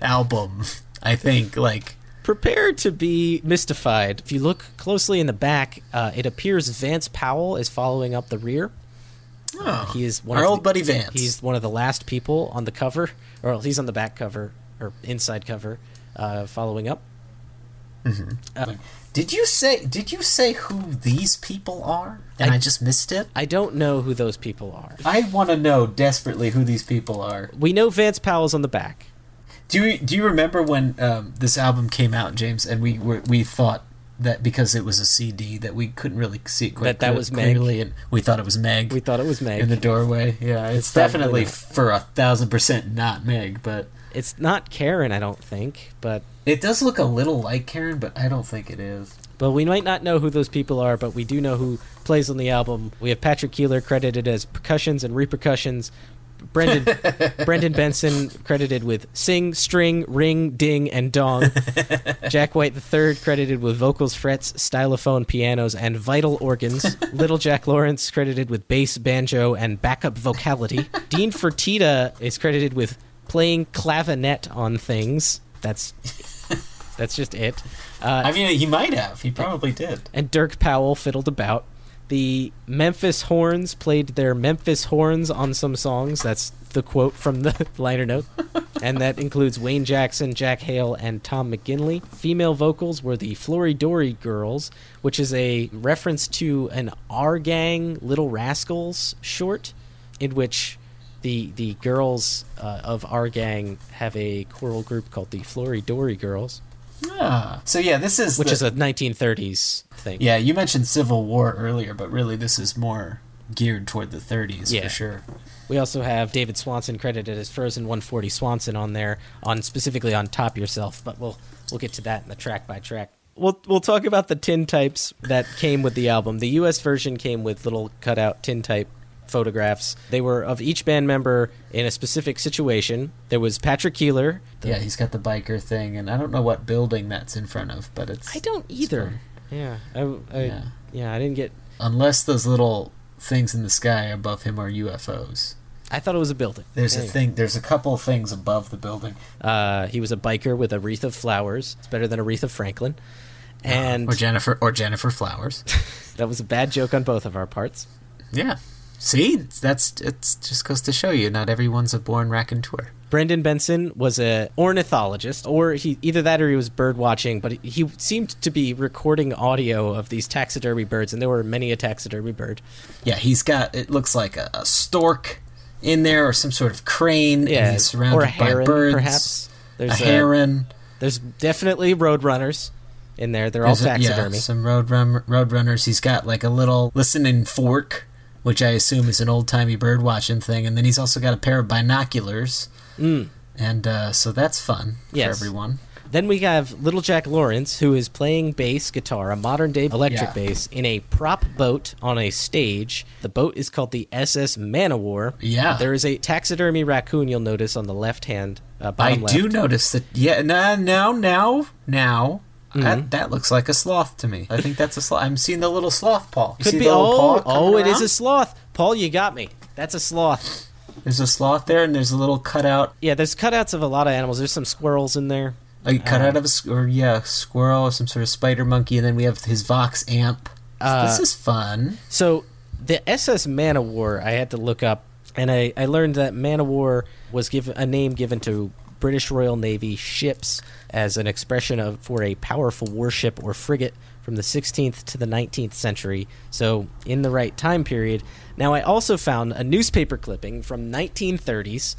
album. I think. Like, Prepare to be mystified. If you look closely in the back, uh, it appears Vance Powell is following up the rear. Uh, he is one our of old the- buddy Vance. He's one of the last people on the cover, or he's on the back cover or inside cover, uh, following up. Mhm. Uh, Did you say? Did you say who these people are? And I, just missed it. I don't know who those people are. I want to know desperately who these people are. We know Vance Powell's on the back. Do you do you remember when um, this album came out, James? And we were we thought that because it was a CD that we couldn't really see it quite That that was Meg. clearly, and we thought it was Meg. We thought it was Meg. in the doorway. Yeah, it's, probably definitely not. for a thousand percent not Meg, but It's not Karen, I don't think, but it does look a little like Karen, but I don't think it is. But we might not know who those people are, but we do know who plays on the album. We have Patrick Keeler credited as percussions and repercussions. Brendan Brendan Benson credited with sing, string, ring, ding, and dong. Jack White III credited with vocals, frets, stylophone, pianos, and vital organs. Little Jack Lawrence credited with bass, banjo, and backup vocality. Dean Fertitta is credited with playing clavinet on things. That's that's just it. Uh, I mean, he might have. He probably did. and Dirk Powell fiddled about. The Memphis Horns played their Memphis Horns on some songs. That's the quote from the liner note. and that includes Wayne Jackson, Jack Hale, and Tom McGinley. Female vocals were the Floridori Girls, which is a reference to an Our Gang Little Rascals short, in which the the girls uh, of our gang have a choral group called the Floridori Girls. Ah. So yeah, this is which the- is a 1930s thing. Yeah, you mentioned Civil War earlier, but really this is more geared toward the 30s Yeah. for sure. We also have David Swanson credited as Frozen 140 Swanson on there, on specifically on Top Yourself, but we'll we'll get to that in the track by track. We'll we'll talk about the tin types that came with the album. The US version came with little cutout tin type photographs. They were of each band member in a specific situation. There was Patrick Keeler. the- yeah, he's got the biker thing, and I don't know what building that's in front of, but it's I don't either. Yeah, I, I Yeah. yeah. I didn't get. unless those little things in the sky above him are UFOs. I thought it was a building. There's a thing. There's a couple of things above the building. Uh, he was a biker with a wreath of flowers. It's better than a wreath of Franklin. And or Jennifer or Gennifer Flowers. that was a bad joke on both of our parts. yeah. See, that's it's just goes to show you, not everyone's a born raconteur. Brendan Benson was a ornithologist, or he either that or he was bird watching, but he seemed to be recording audio of these taxidermy birds, and there were many a taxidermy bird. Yeah, he's got. It looks like a, a stork in there, or some sort of crane. Yeah, and he's surrounded or a heron, by birds. perhaps. There's a heron. There's definitely roadrunners in there. They're all There's a- taxidermy. Yeah, some road run, road runners. He's got like a little listening fork, which I assume is an old timey bird watching thing, and then he's also got a pair of binoculars. Mm. And uh, so that's fun Yes. for everyone. Then we have Little Jack Lawrence, who is playing bass guitar, a modern day electric Yeah. bass, in a prop boat on a stage. The boat is called the SS Manowar. Yeah. There is a taxidermy raccoon you'll notice on the left hand, uh, I bottom do notice that. Yeah, now, now, now, now. Mm-hmm. That, that looks like a sloth to me. I think that's a sloth. I'm seeing the little sloth paw. You Could see be. the little Oh, oh, it is around? a sloth. Paul, you got me. That's a sloth. There's a sloth there, and there's a little cutout. Yeah, there's cutouts of a lot of animals. There's some squirrels in there. A cutout Um, of a or yeah, squirrel or some sort of spider monkey, and then we have his Vox amp. Uh, this is fun. So the SS Man of War, I had to look up, and I, I learned that Man of War was given a name given to British Royal Navy ships as an expression of for a powerful warship or frigate from the 16th to the 19th century. So in the right time period. Now I also found a newspaper clipping from 1930s,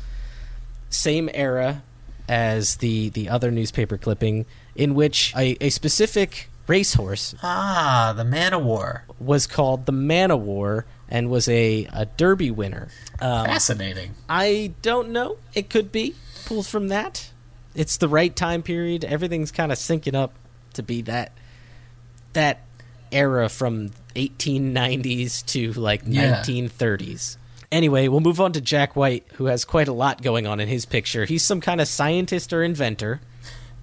same era as the the other newspaper clipping, in which a, a specific racehorse Ah, the Man of War. was called the Man of War and was a, a Derby winner. Um, Fascinating. I don't know. It could be pulled from that. It's the right time period. Everything's kind of syncing up to be that that era from 1890s to like Yeah. 1930s. Anyway, we'll move on to Jack White, who has quite a lot going on in his picture. He's some kind of scientist or inventor.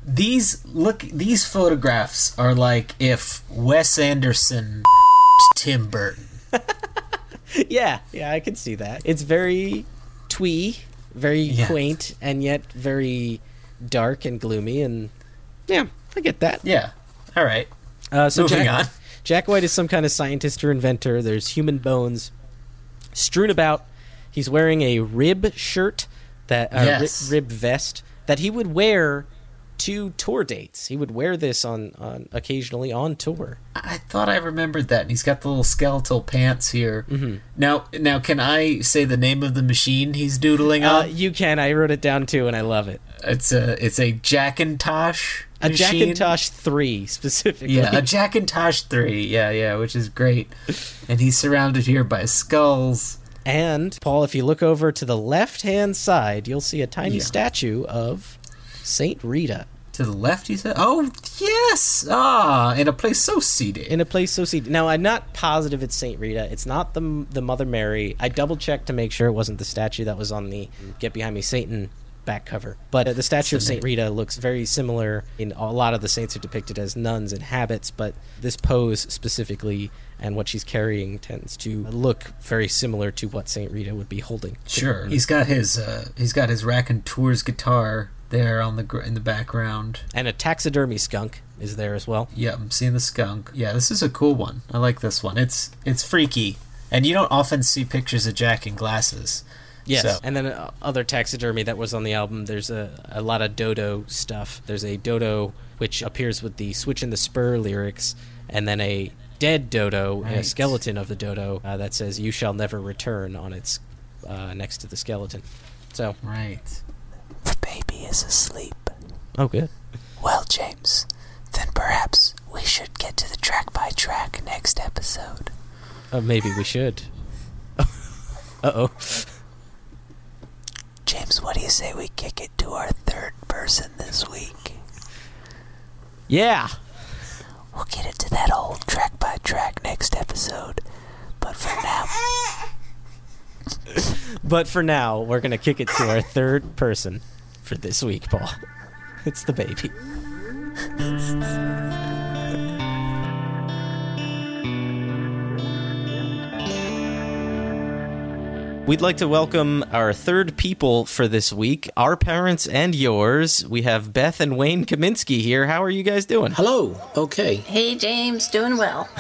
These look. These photographs are like if Wes Anderson, Tim Burton. yeah, yeah, I can see that. It's very twee, very quaint, and yet very dark and gloomy. And yeah, I get that. Yeah. All right. Uh, so Moving Jack, on. Jack White is some kind of scientist or inventor. There's human bones strewn about. He's wearing a rib shirt that uh, ri- Yes. rib vest that he would wear to tour dates. He would wear this on, on occasionally on tour. I thought I remembered that. And he's got the little skeletal pants here. Mm-hmm. Now, now, can I say the name of the machine he's doodling Uh, on? you can. I wrote it down too, and I love it. It's a it's a Jackintosh. A. Jackintosh three specifically. Yeah, a Jackintosh three. Yeah, yeah, which is great. And he's surrounded here by skulls. And Paul, if you look over to the left hand side, you'll see a tiny Yeah. statue of Saint Rita To the left, he said. Oh, yes. Ah, in a place so seated. in a place so seated. Now, I'm not positive it's Saint Rita. It's not the the Mother Mary. I double checked to make sure it wasn't the statue that was on the "Get Behind Me, Satan" back cover. But uh, the statue of Saint. Rita looks very similar. In a lot of the saints are depicted as nuns in habits, but this pose specifically and what she's carrying tends to look very similar to what Saint Rita would be holding. Sure. He's got his uh, he's got his Raconteur's guitar there on the gr- in the background. And a taxidermy skunk is there as well. Yeah, I'm seeing the skunk. Yeah, this is a cool one. I like this one. It's it's freaky, and you don't often see pictures of Jack in glasses. Yes, So- and then uh, other taxidermy that was on the album. There's a, a lot of Dodo stuff. There's a Dodo which appears with the "Switch and the Spur" lyrics, and then a dead Dodo, a skeleton of the Dodo uh, that says "You shall never return" on its uh, next to the skeleton. So, Right. The baby is asleep. oh, good. Well, James, then Perhaps we should get to the track by track next episode. Uh, maybe we should. uh oh. James, what do you say we kick it to our third person this week? Yeah. We'll get into that old track by track next episode. But for now, But for now, we're going to kick it to our third person for this week, Paul. It's the baby. We'd like to welcome our third people for this week, our parents and yours. We have Beth and Wayne Kaminsky here. How are you guys doing? Hello. Okay. Hey, James, doing well.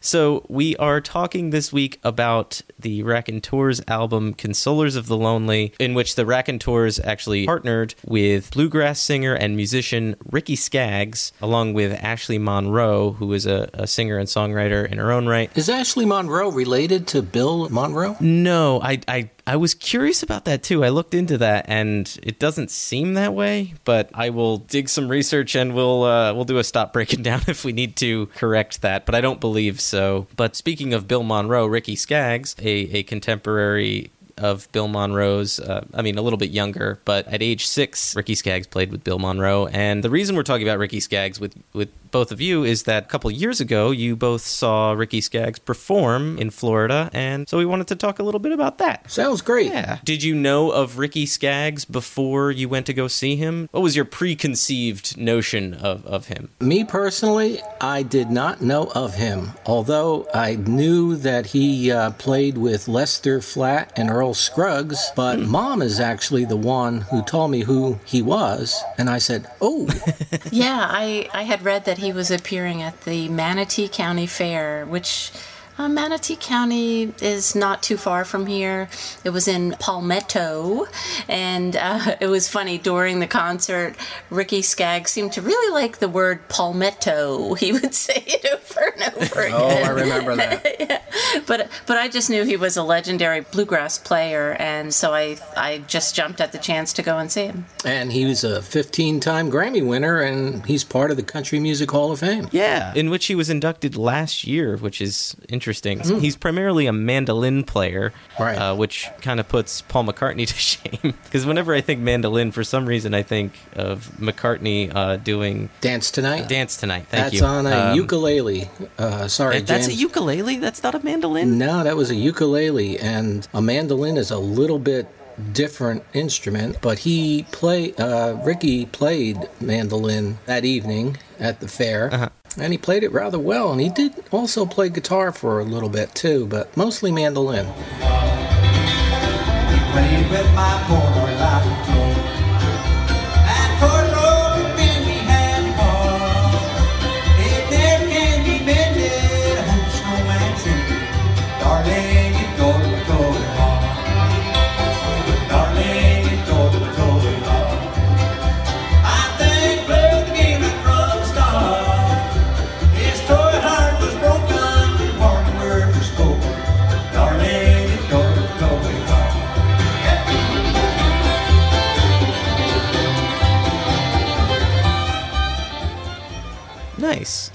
So, we are talking this week about the Raconteurs album Consolers of the Lonely, in which the Raconteurs actually partnered with bluegrass singer and musician Ricky Skaggs, along with Ashley Monroe, who is a, a singer and songwriter in her own right. Is Ashley Monroe related to Bill Monroe? No, I, I, I was curious about that too. I looked into that, and it doesn't seem that way. But I will dig some research, and we'll uh, we'll do a stop breaking down if we need to correct that. But I don't believe so. But speaking of Bill Monroe, Ricky Skaggs, a, a contemporary of Bill Monroe's. Uh, I mean, a little bit younger, but at age six, Ricky Skaggs played with Bill Monroe. And the reason we're talking about Ricky Skaggs with with both of you is that a couple years ago, you both saw Ricky Skaggs perform in Florida, and so we wanted to talk a little bit about that. Sounds great. Yeah. Did you know of Ricky Skaggs before you went to go see him? What was your preconceived notion of, of him? Me personally, I did not know of him, although I knew that he uh, played with Lester Flatt and Earl Scruggs. But mm. mom is actually the one who told me who he was, and I said, "Oh, yeah, I, I had read that he was appearing at the Manatee County Fair, which uh, Manatee County is not too far from here. It was in Palmetto, and uh, it was funny during the concert. Ricky Skaggs seemed to really like the word Palmetto. He would say it over and over again. oh, I remember that." yeah. But but I just knew he was a legendary bluegrass player, and so I I just jumped at the chance to go and see him. And he was a 15-time Grammy winner, and he's part of the Country Music Hall of Fame. Yeah, in which he was inducted last year, which is interesting. He's primarily a mandolin player, Right. uh, which kind of puts Paul McCartney to shame. Because whenever I think mandolin, for some reason, I think of McCartney uh, doing Dance Tonight. Dance Tonight. Thank That's you. That's on a Um, ukulele. Uh, sorry, that- That's a ukulele. That's not a mandolin. No, that was a ukulele, and a mandolin is a little bit different instrument. But he play, uh, Ricky played mandolin that evening at the fair, Uh-huh. And he played it rather well. And he did also play guitar for a little bit too, but mostly mandolin.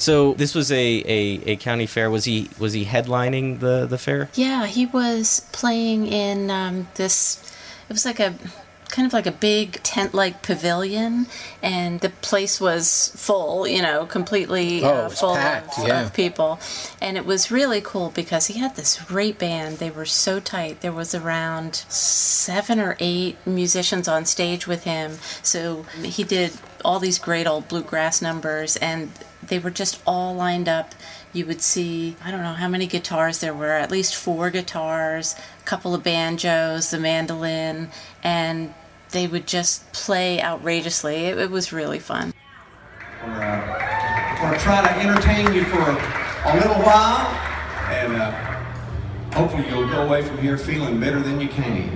So this was a, a, a county fair. Was he was he headlining the, the fair? Yeah, he was playing in um, this. It was like a kind of like a big tent-like pavilion, and the place was full. You know, completely Oh, uh, full packed, of, yeah. of people, and it was really cool because he had this great band. They were so tight. There was around seven or eight musicians on stage with him. So he did all these great old bluegrass numbers, and they were just all lined up. You would see, I don't know how many guitars there were, at least four guitars, a couple of banjos, the mandolin, and they would just play outrageously. It, it was really fun. We're, uh, going to try to entertain you for a little while, and uh, hopefully you'll go away from here feeling better than you came.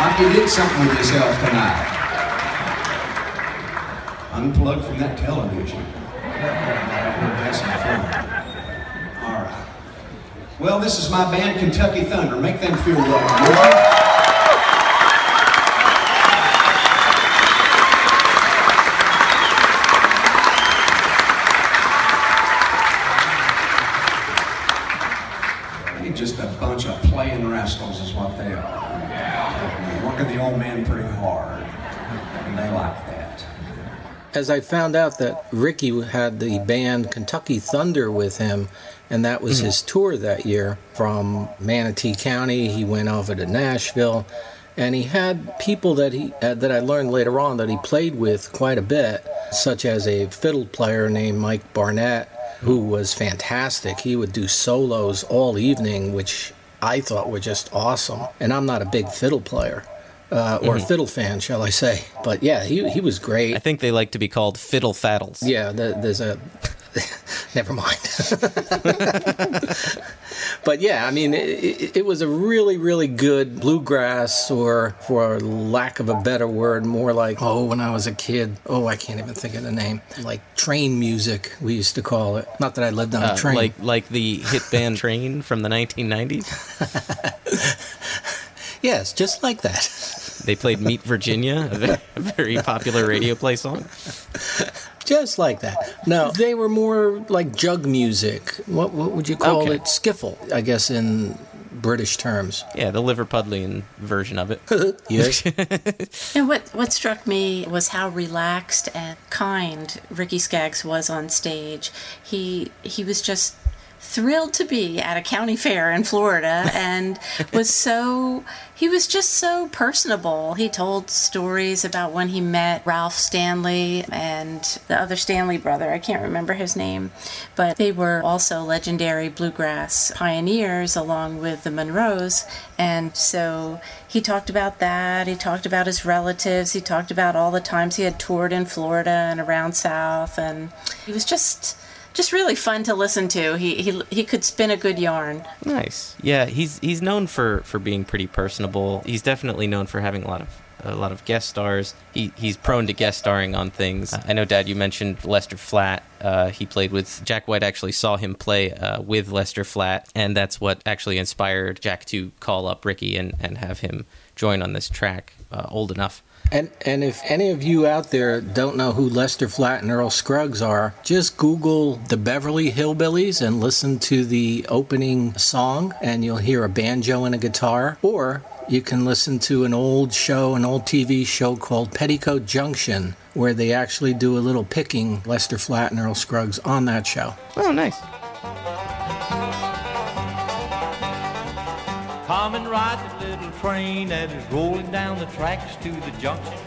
Like you did something with yourself tonight. Unplugged from that television. Fun. All right. Well, this is my band, Kentucky Thunder. Make them feel welcome. will you? As I found out that Ricky had the band Kentucky Thunder with him, and that was Mhm. his tour that year from Manatee County. He went over to Nashville, and he had people that he uh, that I learned later on that he played with quite a bit, such as a fiddle player named Mike Barnett, who was fantastic. He would do solos all evening, which I thought were just awesome. And I'm not a big fiddle player. Uh, or Mhm. fiddle fan, shall I say? But yeah, he he was great. I think they like to be called fiddle faddles. Yeah, the, there's a. Never mind. but yeah, I mean, it, it, it was a really, really good bluegrass, or for lack of a better word, more like, oh, when I was a kid, oh, I can't even think of the name. Like train music, we used to call it. Not that I lived on Uh, a train. like like the hit band Train from the 1990s. yes, just like that. They played Meet Virginia, a very popular radio play song. Just like that. No, they were more like jug music. What what would you call Okay. it? Skiffle, I guess, in British terms. Yeah, the Liverpudlian version of it. yes. And what, what struck me was how relaxed and kind Ricky Skaggs was on stage. He he was just thrilled to be at a county fair in Florida and was so he was just so personable. He told stories about when he met Ralph Stanley and the other Stanley brother. I can't remember his name, but they were also legendary bluegrass pioneers along with the Monroes. And so he talked about that. He talked about his relatives. He talked about all the times he had toured in Florida and around South. And he was just just really fun to listen to. He he he could spin a good yarn. Nice. Yeah, he's he's known for for being pretty personable. He's definitely known for having a lot of a lot of guest stars. He he's prone to guest starring on things. I know, Dad, you mentioned Lester Flatt. Uh, he played with Jack White. Actually, saw him play uh, with Lester Flatt, and that's what actually inspired Jack to call up Ricky and and have him join on this track. Uh, old enough. And and if any of you out there don't know who Lester Flatt and Earl Scruggs are, just Google the Beverly Hillbillies and listen to the opening song, and you'll hear a banjo and a guitar. Or you can listen to an old show, an old TV show called Petticoat Junction, where they actually do a little picking Lester Flatt and Earl Scruggs on that show. Oh, nice. Come and ride the little train that is rolling down the tracks to the junction.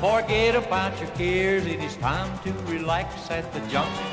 Forget about your cares, it is time to relax at the junction.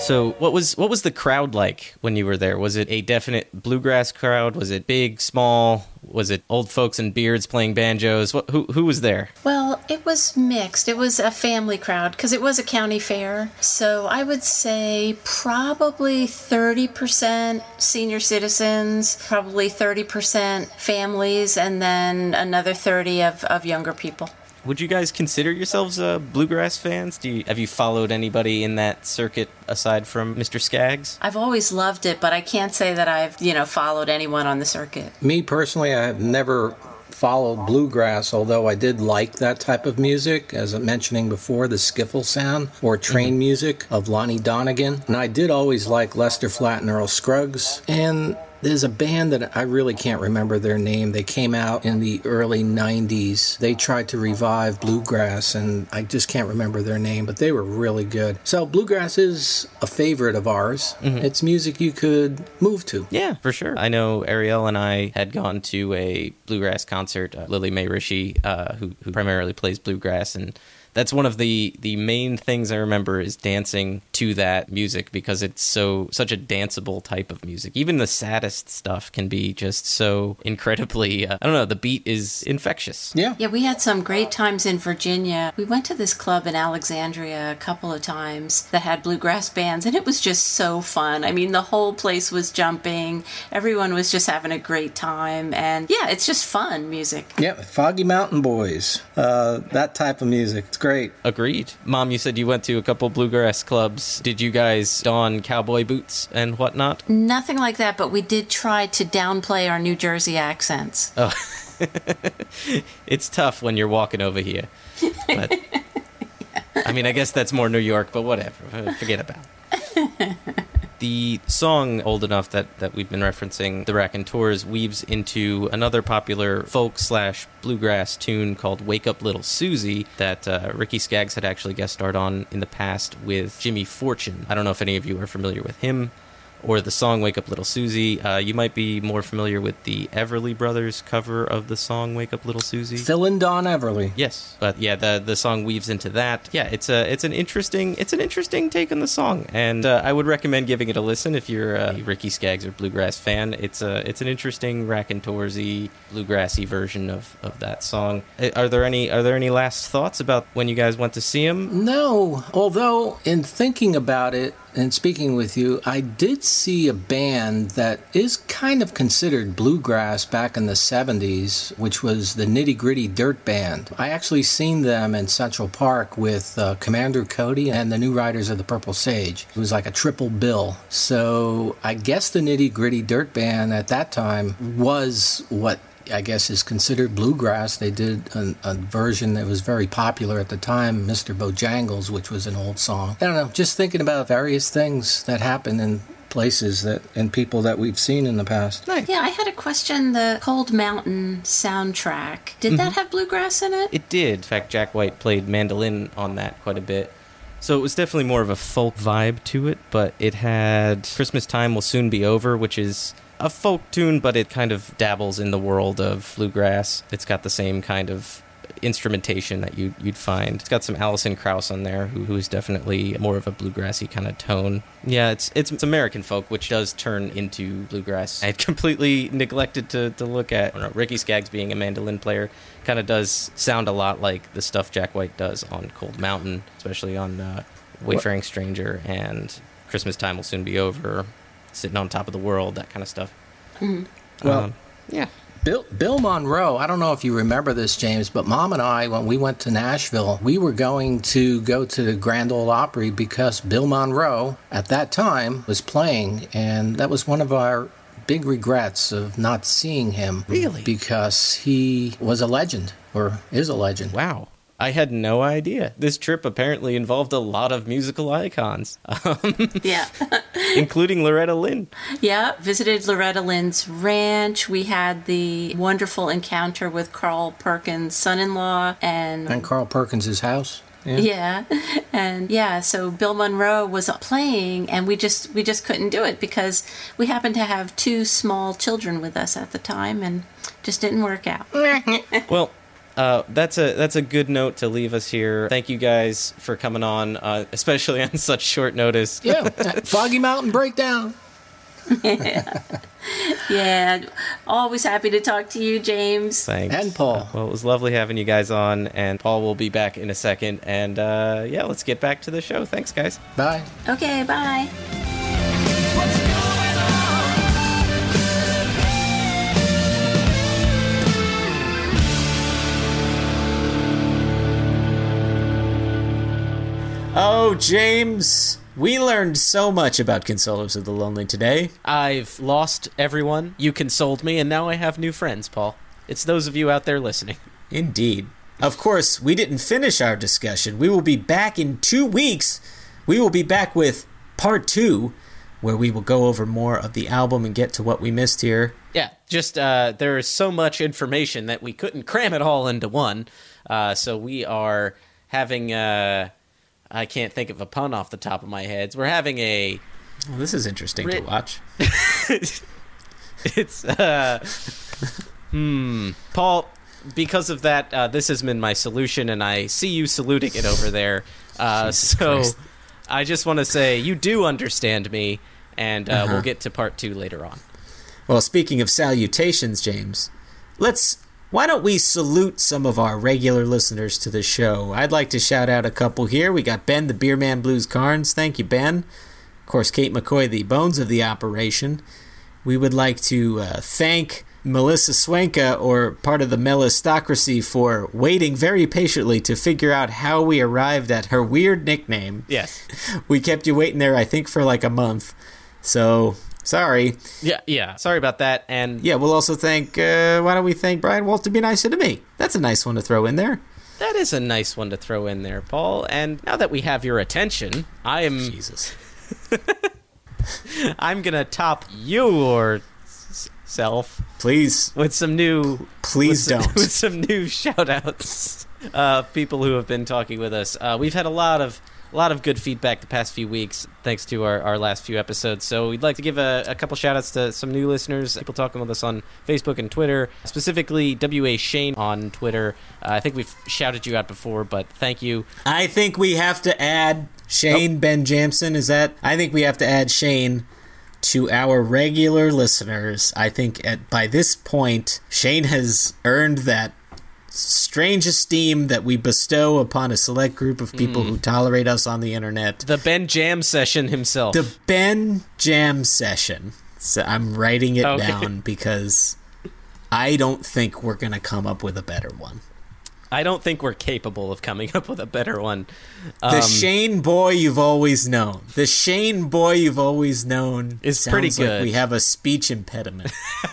So, what was what was the crowd like when you were there? Was it a definite bluegrass crowd? Was it big, small? Was it old folks and beards playing banjos? What, who who was there? Well, it was mixed. It was a family crowd because it was a county fair. So I would say probably 30% senior citizens, probably 30% families, and then another 30 of, of younger people. Would you guys consider yourselves uh, bluegrass fans? Do you, have you followed anybody in that circuit aside from Mr. Skaggs? I've always loved it, but I can't say that I've, you know, followed anyone on the circuit. Me personally, I have never followed bluegrass, although I did like that type of music, as I'm mentioning before, the skiffle sound or train music of Lonnie Donegan. And I did always like Lester Flatt and Earl Scruggs. And there's a band that I really can't remember their name. They came out in the early 90s. They tried to revive bluegrass, and I just can't remember their name, but they were really good. So, bluegrass is a favorite of ours. It's music you could move to. Yeah, for sure. I know Ariel and I had gone to a bluegrass concert. Uh, Lillie Mae Rische, uh, who, who primarily plays bluegrass, and that's one of the the main things I remember is dancing to that music because it's so such a danceable type of music. Even the saddest stuff can be just so incredibly. Uh, I don't know. The beat is infectious. Yeah. Yeah, we had some great times in Virginia. We went to this club in Alexandria a couple of times that had bluegrass bands, and it was just so fun. I mean, the whole place was jumping, everyone was just having a great time, and yeah, it's just fun music. Yeah, Foggy Mountain Boys. Uh, that type of music. It's great. Agreed. Mom, you said you went to a couple bluegrass clubs. Did you guys don cowboy boots and whatnot? Nothing like that, but we did try to downplay our New Jersey accents. Oh, it's tough when you're walking over here. But I mean, I guess that's more New York, but whatever. Forget about. it. The song "Old Enough" that that we've been referencing, the Raconteurs, weaves into another popular folk slash bluegrass tune called "Wake Up Little Susie" that uh, Ricky Skaggs had actually guest starred on in the past with Jimmy Fortune. I don't know if any of you are familiar with him or the song "Wake Up Little Susie." Uh, you might be more familiar with the Everly Brothers cover of the song "Wake Up Little Susie." Phil and Don Everly. Yes, but yeah, the the song weaves into that. Yeah, it's a it's an interesting it's an interesting take on the song, and uh, I would recommend giving it a listen if you're a Ricky Skaggs or bluegrass fan. It's a it's an interesting raconteursy bluegrassy version of, of that song. Uh, Are there any are there any last thoughts about when you guys went to see him? No, although in thinking about it and speaking with you, I did see a band that is kind of considered bluegrass back in the 70s, which was the Nitty Gritty Dirt Band. I actually seen them in Central Park with uh, Commander Cody and the New Riders of the Purple Sage. It was like a triple bill. So I guess the Nitty Gritty Dirt Band at that time was what I guess is considered bluegrass. They did a, a version that was very popular at the time, Mr. Bojangles, which was an old song. I don't know, just thinking about various things that happen in places that and people that we've seen in the past. Yeah, I had a question. The Cold Mountain soundtrack, did mm-hmm. that have bluegrass in it? It did. In fact, Jack White played mandolin on that quite a bit. So it was definitely more of a folk vibe to it, but it had Christmas Time Will Soon Be Over, which is a folk tune, but it kind of dabbles in the world of bluegrass. It's got the same kind of instrumentation that you, you'd find. It's got some Alison Krauss on there, who, who is definitely more of a bluegrassy kind of tone. Yeah, it's, it's it's American folk, which does turn into bluegrass. I had completely neglected to, to look at know, Ricky Skaggs being a mandolin player. Kind of does sound a lot like the stuff Jack White does on Cold Mountain, especially on uh, Wayfaring Stranger and Christmas Time Will Soon Be Over, Sitting on Top of the World, that kind of stuff. Mhm. Well, Um, yeah. Bill, Bill Monroe, I don't know if you remember this, James, but Mom and I, when we went to Nashville, we were going to go to the Grand Ole Opry because Bill Monroe, at that time, was playing, and that was one of our big regrets of not seeing him. Really? Because he was a legend, or is a legend. Wow. I had no idea. This trip apparently involved a lot of musical icons, um, Yeah. including Loretta Lynn. Yeah, visited Loretta Lynn's ranch. We had the wonderful encounter with Carl Perkins' son-in-law and And Carl Perkins' house. yeah. and yeah, so Bill Monroe was playing, and we just we just couldn't do it because we happened to have two small children with us at the time, and just didn't work out. Well, uh, that's a that's a good note to leave us here. Thank you guys for coming on, uh, especially on such short notice. Yeah, Foggy Mountain Breakdown. yeah, yeah, always happy to talk to you, James. Thanks. And Paul. Uh, well, it was lovely having you guys on, and Paul will be back in a second. And uh, yeah, let's get back to the show. Thanks, guys. Bye. Okay, bye. Oh, James, we learned so much about Consolers of the Lonely today. I've lost everyone. You consoled me, and now I have new friends, Paul. It's those of you out there listening. Indeed. Of course, we didn't finish our discussion. We will be back in two weeks. We will be back with part two, where we will go over more of the album and get to what we missed here. Yeah, just uh, there is so much information that we couldn't cram it all into one. Uh, so we are having. Uh, I can't think of a pun off the top of my head. We're having a. Well, this is interesting to watch. it's uh, hmm, Paul. Because of that, uh, this has been my solution, and I see you saluting it over there. Uh, so Christ. I just want to say you do understand me, and uh, Uh-huh. we'll get to part two later on. Well, speaking of salutations, James, let's. Why don't we salute some of our regular listeners to the show? I'd like to shout out a couple here. We got Ben, the Beerman Blues Carnes. Thank you, Ben. Of course, Kate McCoy, the bones of the operation. We would like to uh, thank Melissa Swenka, or part of the Melistocracy, for waiting very patiently to figure out how we arrived at her weird nickname. Yes. We kept you waiting there, I think, for like a month. So, sorry. Yeah, yeah. Sorry about that. And Yeah, we'll also thank, uh, why don't we thank Brian Walt to be nicer to me? That's a nice one to throw in there. That is a nice one to throw in there, Paul. And now that we have your attention, I am Jesus. I'm gonna top your self. Please. With some new. Please with don't. With some new shout outs. Uh, people who have been talking with us. Uh, we've had a lot of. A lot of good feedback the past few weeks, thanks to our, our last few episodes. So, we'd like to give a, a couple shout outs to some new listeners, people talking with us on Facebook and Twitter, specifically W.A. Shane on Twitter. Uh, I think we've shouted you out before, but thank you. I think we have to add Shane Ben Jamson. Is that? I think we have to add Shane to our regular listeners. I think at by this point, Shane has earned that strange esteem that we bestow upon a select group of people Mm. who tolerate us on the internet. The Ben Jam session himself. The Ben Jam session. So I'm writing it Okay. down because I don't think we're going to come up with a better one. I don't think we're capable of coming up with a better one. The Um, Shane boy you've always known. The Shane boy you've always known Is pretty like good. we have a speech impediment.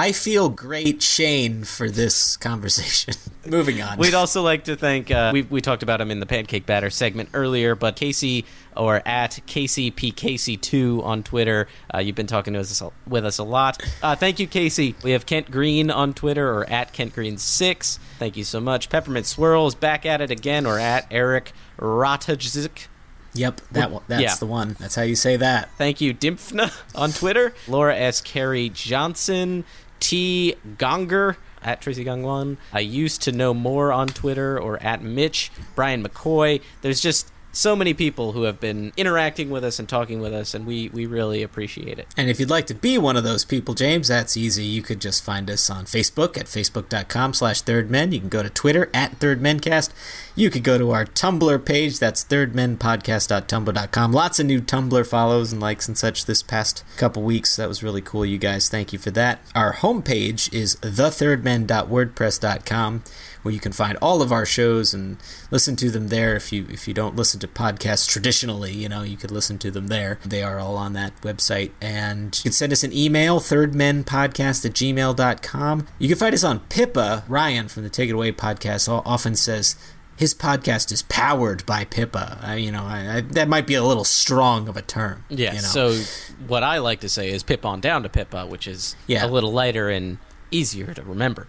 I feel great, Shane, for this conversation. Moving on. We'd also like to thank. Uh, we we talked about him in the pancake batter segment earlier, but Casey or at KCPKC2 on Twitter. Uh, you've been talking to us with us a lot. Uh, thank you, Casey. We have Kent Green on Twitter or at Kent Green Six. Thank you so much. Peppermint Swirls back at it again or at Eric Ratajic. Yep, that one. That's Yeah. the one. That's how you say that. Thank you, Dimfna on Twitter. Laura S. Carey Johnson. T. Gonger at Tracy Gongwan. I used to know more on Twitter or at Mitch. Brian McCoy. There's just so many people who have been interacting with us and talking with us, and we, we really appreciate it. And if you'd like to be one of those people, James, that's easy. You could just find us on Facebook at facebook.com slash thirdmen. You can go to Twitter at thirdmencast. You could go to our Tumblr page, that's thirdmenpodcast.tumblr.com. Lots of new Tumblr follows and likes and such this past couple weeks. That was really cool, you guys. Thank you for that. Our homepage is thethirdmen.wordpress.com where you can find all of our shows and listen to them there if you if you don't listen to podcasts traditionally you know you could listen to them there they are all on that website and you can send us an email thirdmenpodcast at gmail.com you can find us on pippa ryan from the take it away podcast often says his podcast is powered by pippa I, you know I, I, that might be a little strong of a term Yeah, you know? so what I like to say is pip on down to Pippa, which is Yeah. a little lighter and easier to remember.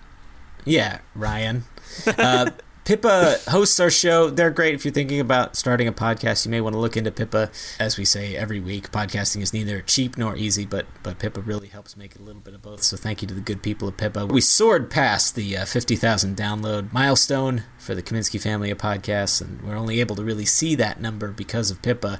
Yeah, Ryan. Uh, Pippa hosts our show. They're great. If you're thinking about starting a podcast, you may want to look into Pippa. As we say every week, podcasting is neither cheap nor easy, but but Pippa really helps make it a little bit of both. So thank you to the good people of Pippa. We soared past the uh, 50,000 download milestone for the Kaminsky family of podcasts, and we're only able to really see that number because of Pippa.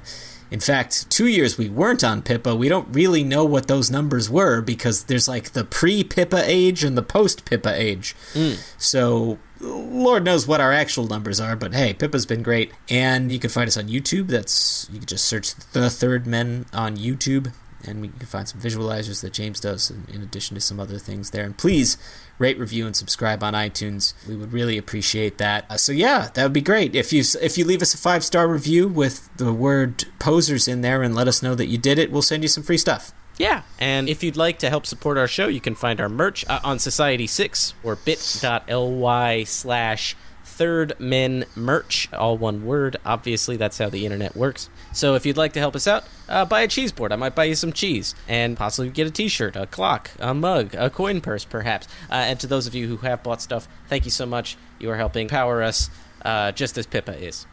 In fact, two years we weren't on Pippa. We don't really know what those numbers were because there's like the pre Pippa age and the post Pippa age. Mm. So, Lord knows what our actual numbers are, but hey, Pippa's been great. And you can find us on YouTube. That's you can just search The Third Men on YouTube, and we can find some visualizers that James does, in, in addition to some other things there. And please rate, review, and subscribe on iTunes. We would really appreciate that. Uh, so yeah, that would be great if you if you leave us a five star review with the word posers in there and let us know that you did it. We'll send you some free stuff. Yeah, and if you'd like to help support our show, you can find our merch uh, on Society 6 or bit.ly slash third men merch, all one word. Obviously, that's how the internet works. So if you'd like to help us out, uh, buy a cheese board. I might buy you some cheese and possibly get a t shirt, a clock, a mug, a coin purse, perhaps. Uh, and to those of you who have bought stuff, thank you so much. You are helping power us uh, just as Pippa is.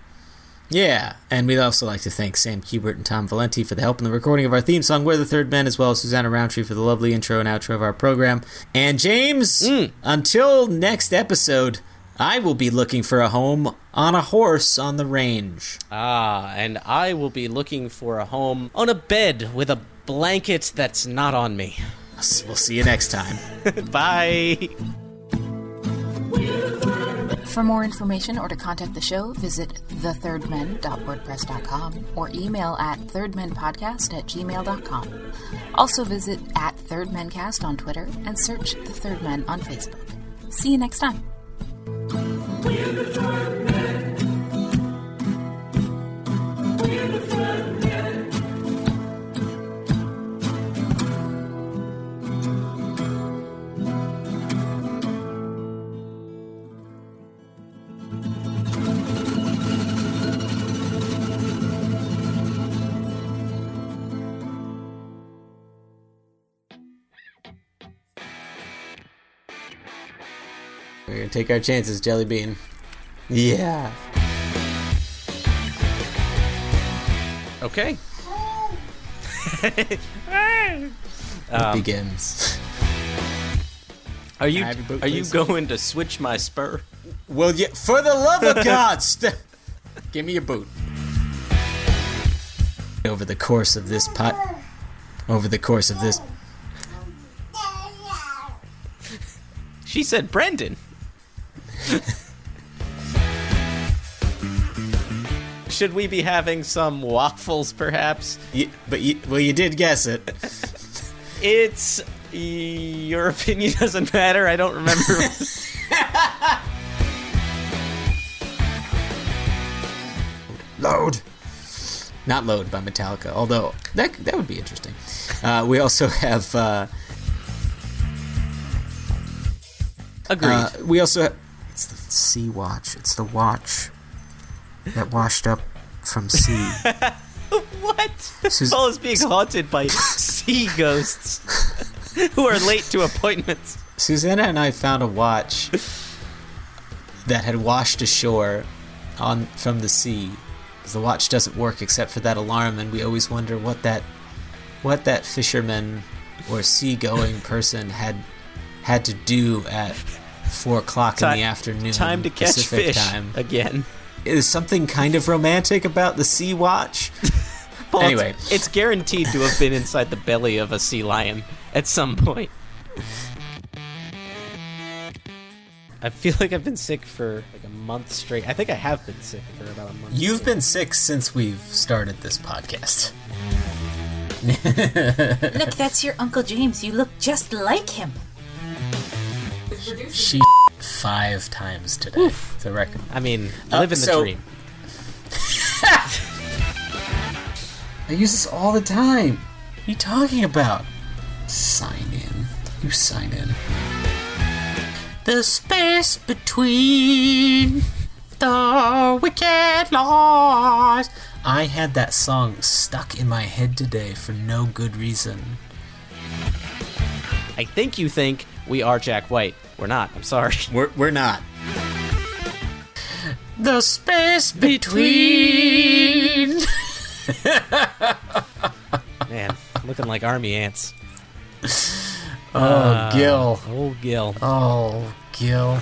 Yeah, and we'd also like to thank Sam Kubert and Tom Valenti for the help in the recording of our theme song, We're the Third Men, as well as Susanna Roundtree for the lovely intro and outro of our program. And James, until next episode, I will be looking for a home on a horse on the range. Ah, and I will be looking for a home on a bed with a blanket that's not on me. We'll see you next time. Bye. For more information or to contact the show, visit thethirdmen.wordpress.com or email at thirdmenpodcast at gmail.com. Also visit at thirdmencast on Twitter and search The Third Men on Facebook. See you next time. We're the front men. We're the front men. Gonna take our chances, Jelly Bean. Yeah. Okay. It Um, begins. Are you boot, are you going to switch my spur? Well, yeah, for the love of God, st- give me your boot. Over the course of this pot, over the course of this, She said Brendan. Should we be having some waffles, perhaps? you, but you, well, you did guess it. It's your opinion doesn't matter. I don't remember. Load. Not Load by Metallica, although that that would be interesting. Uh, we also have. Uh, Agreed. Uh, we also have, Sea Watch. It's the watch that washed up from sea. what? Sus- Paul is being haunted by sea ghosts who are late to appointments. Susanna and I found a watch that had washed ashore on from the sea. The watch doesn't work except for that alarm, and we always wonder what that what that fisherman or sea going person had had to do at four o'clock in the afternoon. Time to catch Pacific fish time. again. Is something kind of romantic about the sea watch? Paul, Anyway. it's, it's guaranteed to have been inside the belly of a sea lion at some point. I feel like I've been sick for like a month straight. I think I have been sick for about a month. You've been sick since we've started this podcast. Look, that's your Uncle James. You look just like him. She five times today. It's a record. I mean, Uh, living the so- dream. I use this all the time. What are you talking about? Sign in. You sign in. The space between the wicked laws. I had that song stuck in my head today for no good reason. I think you think we are Jack White. We're not. I'm sorry. We're, we're not. The space between. Man, looking like army ants. Oh, Uh, Gil. Oh, Gil. Oh, Gil.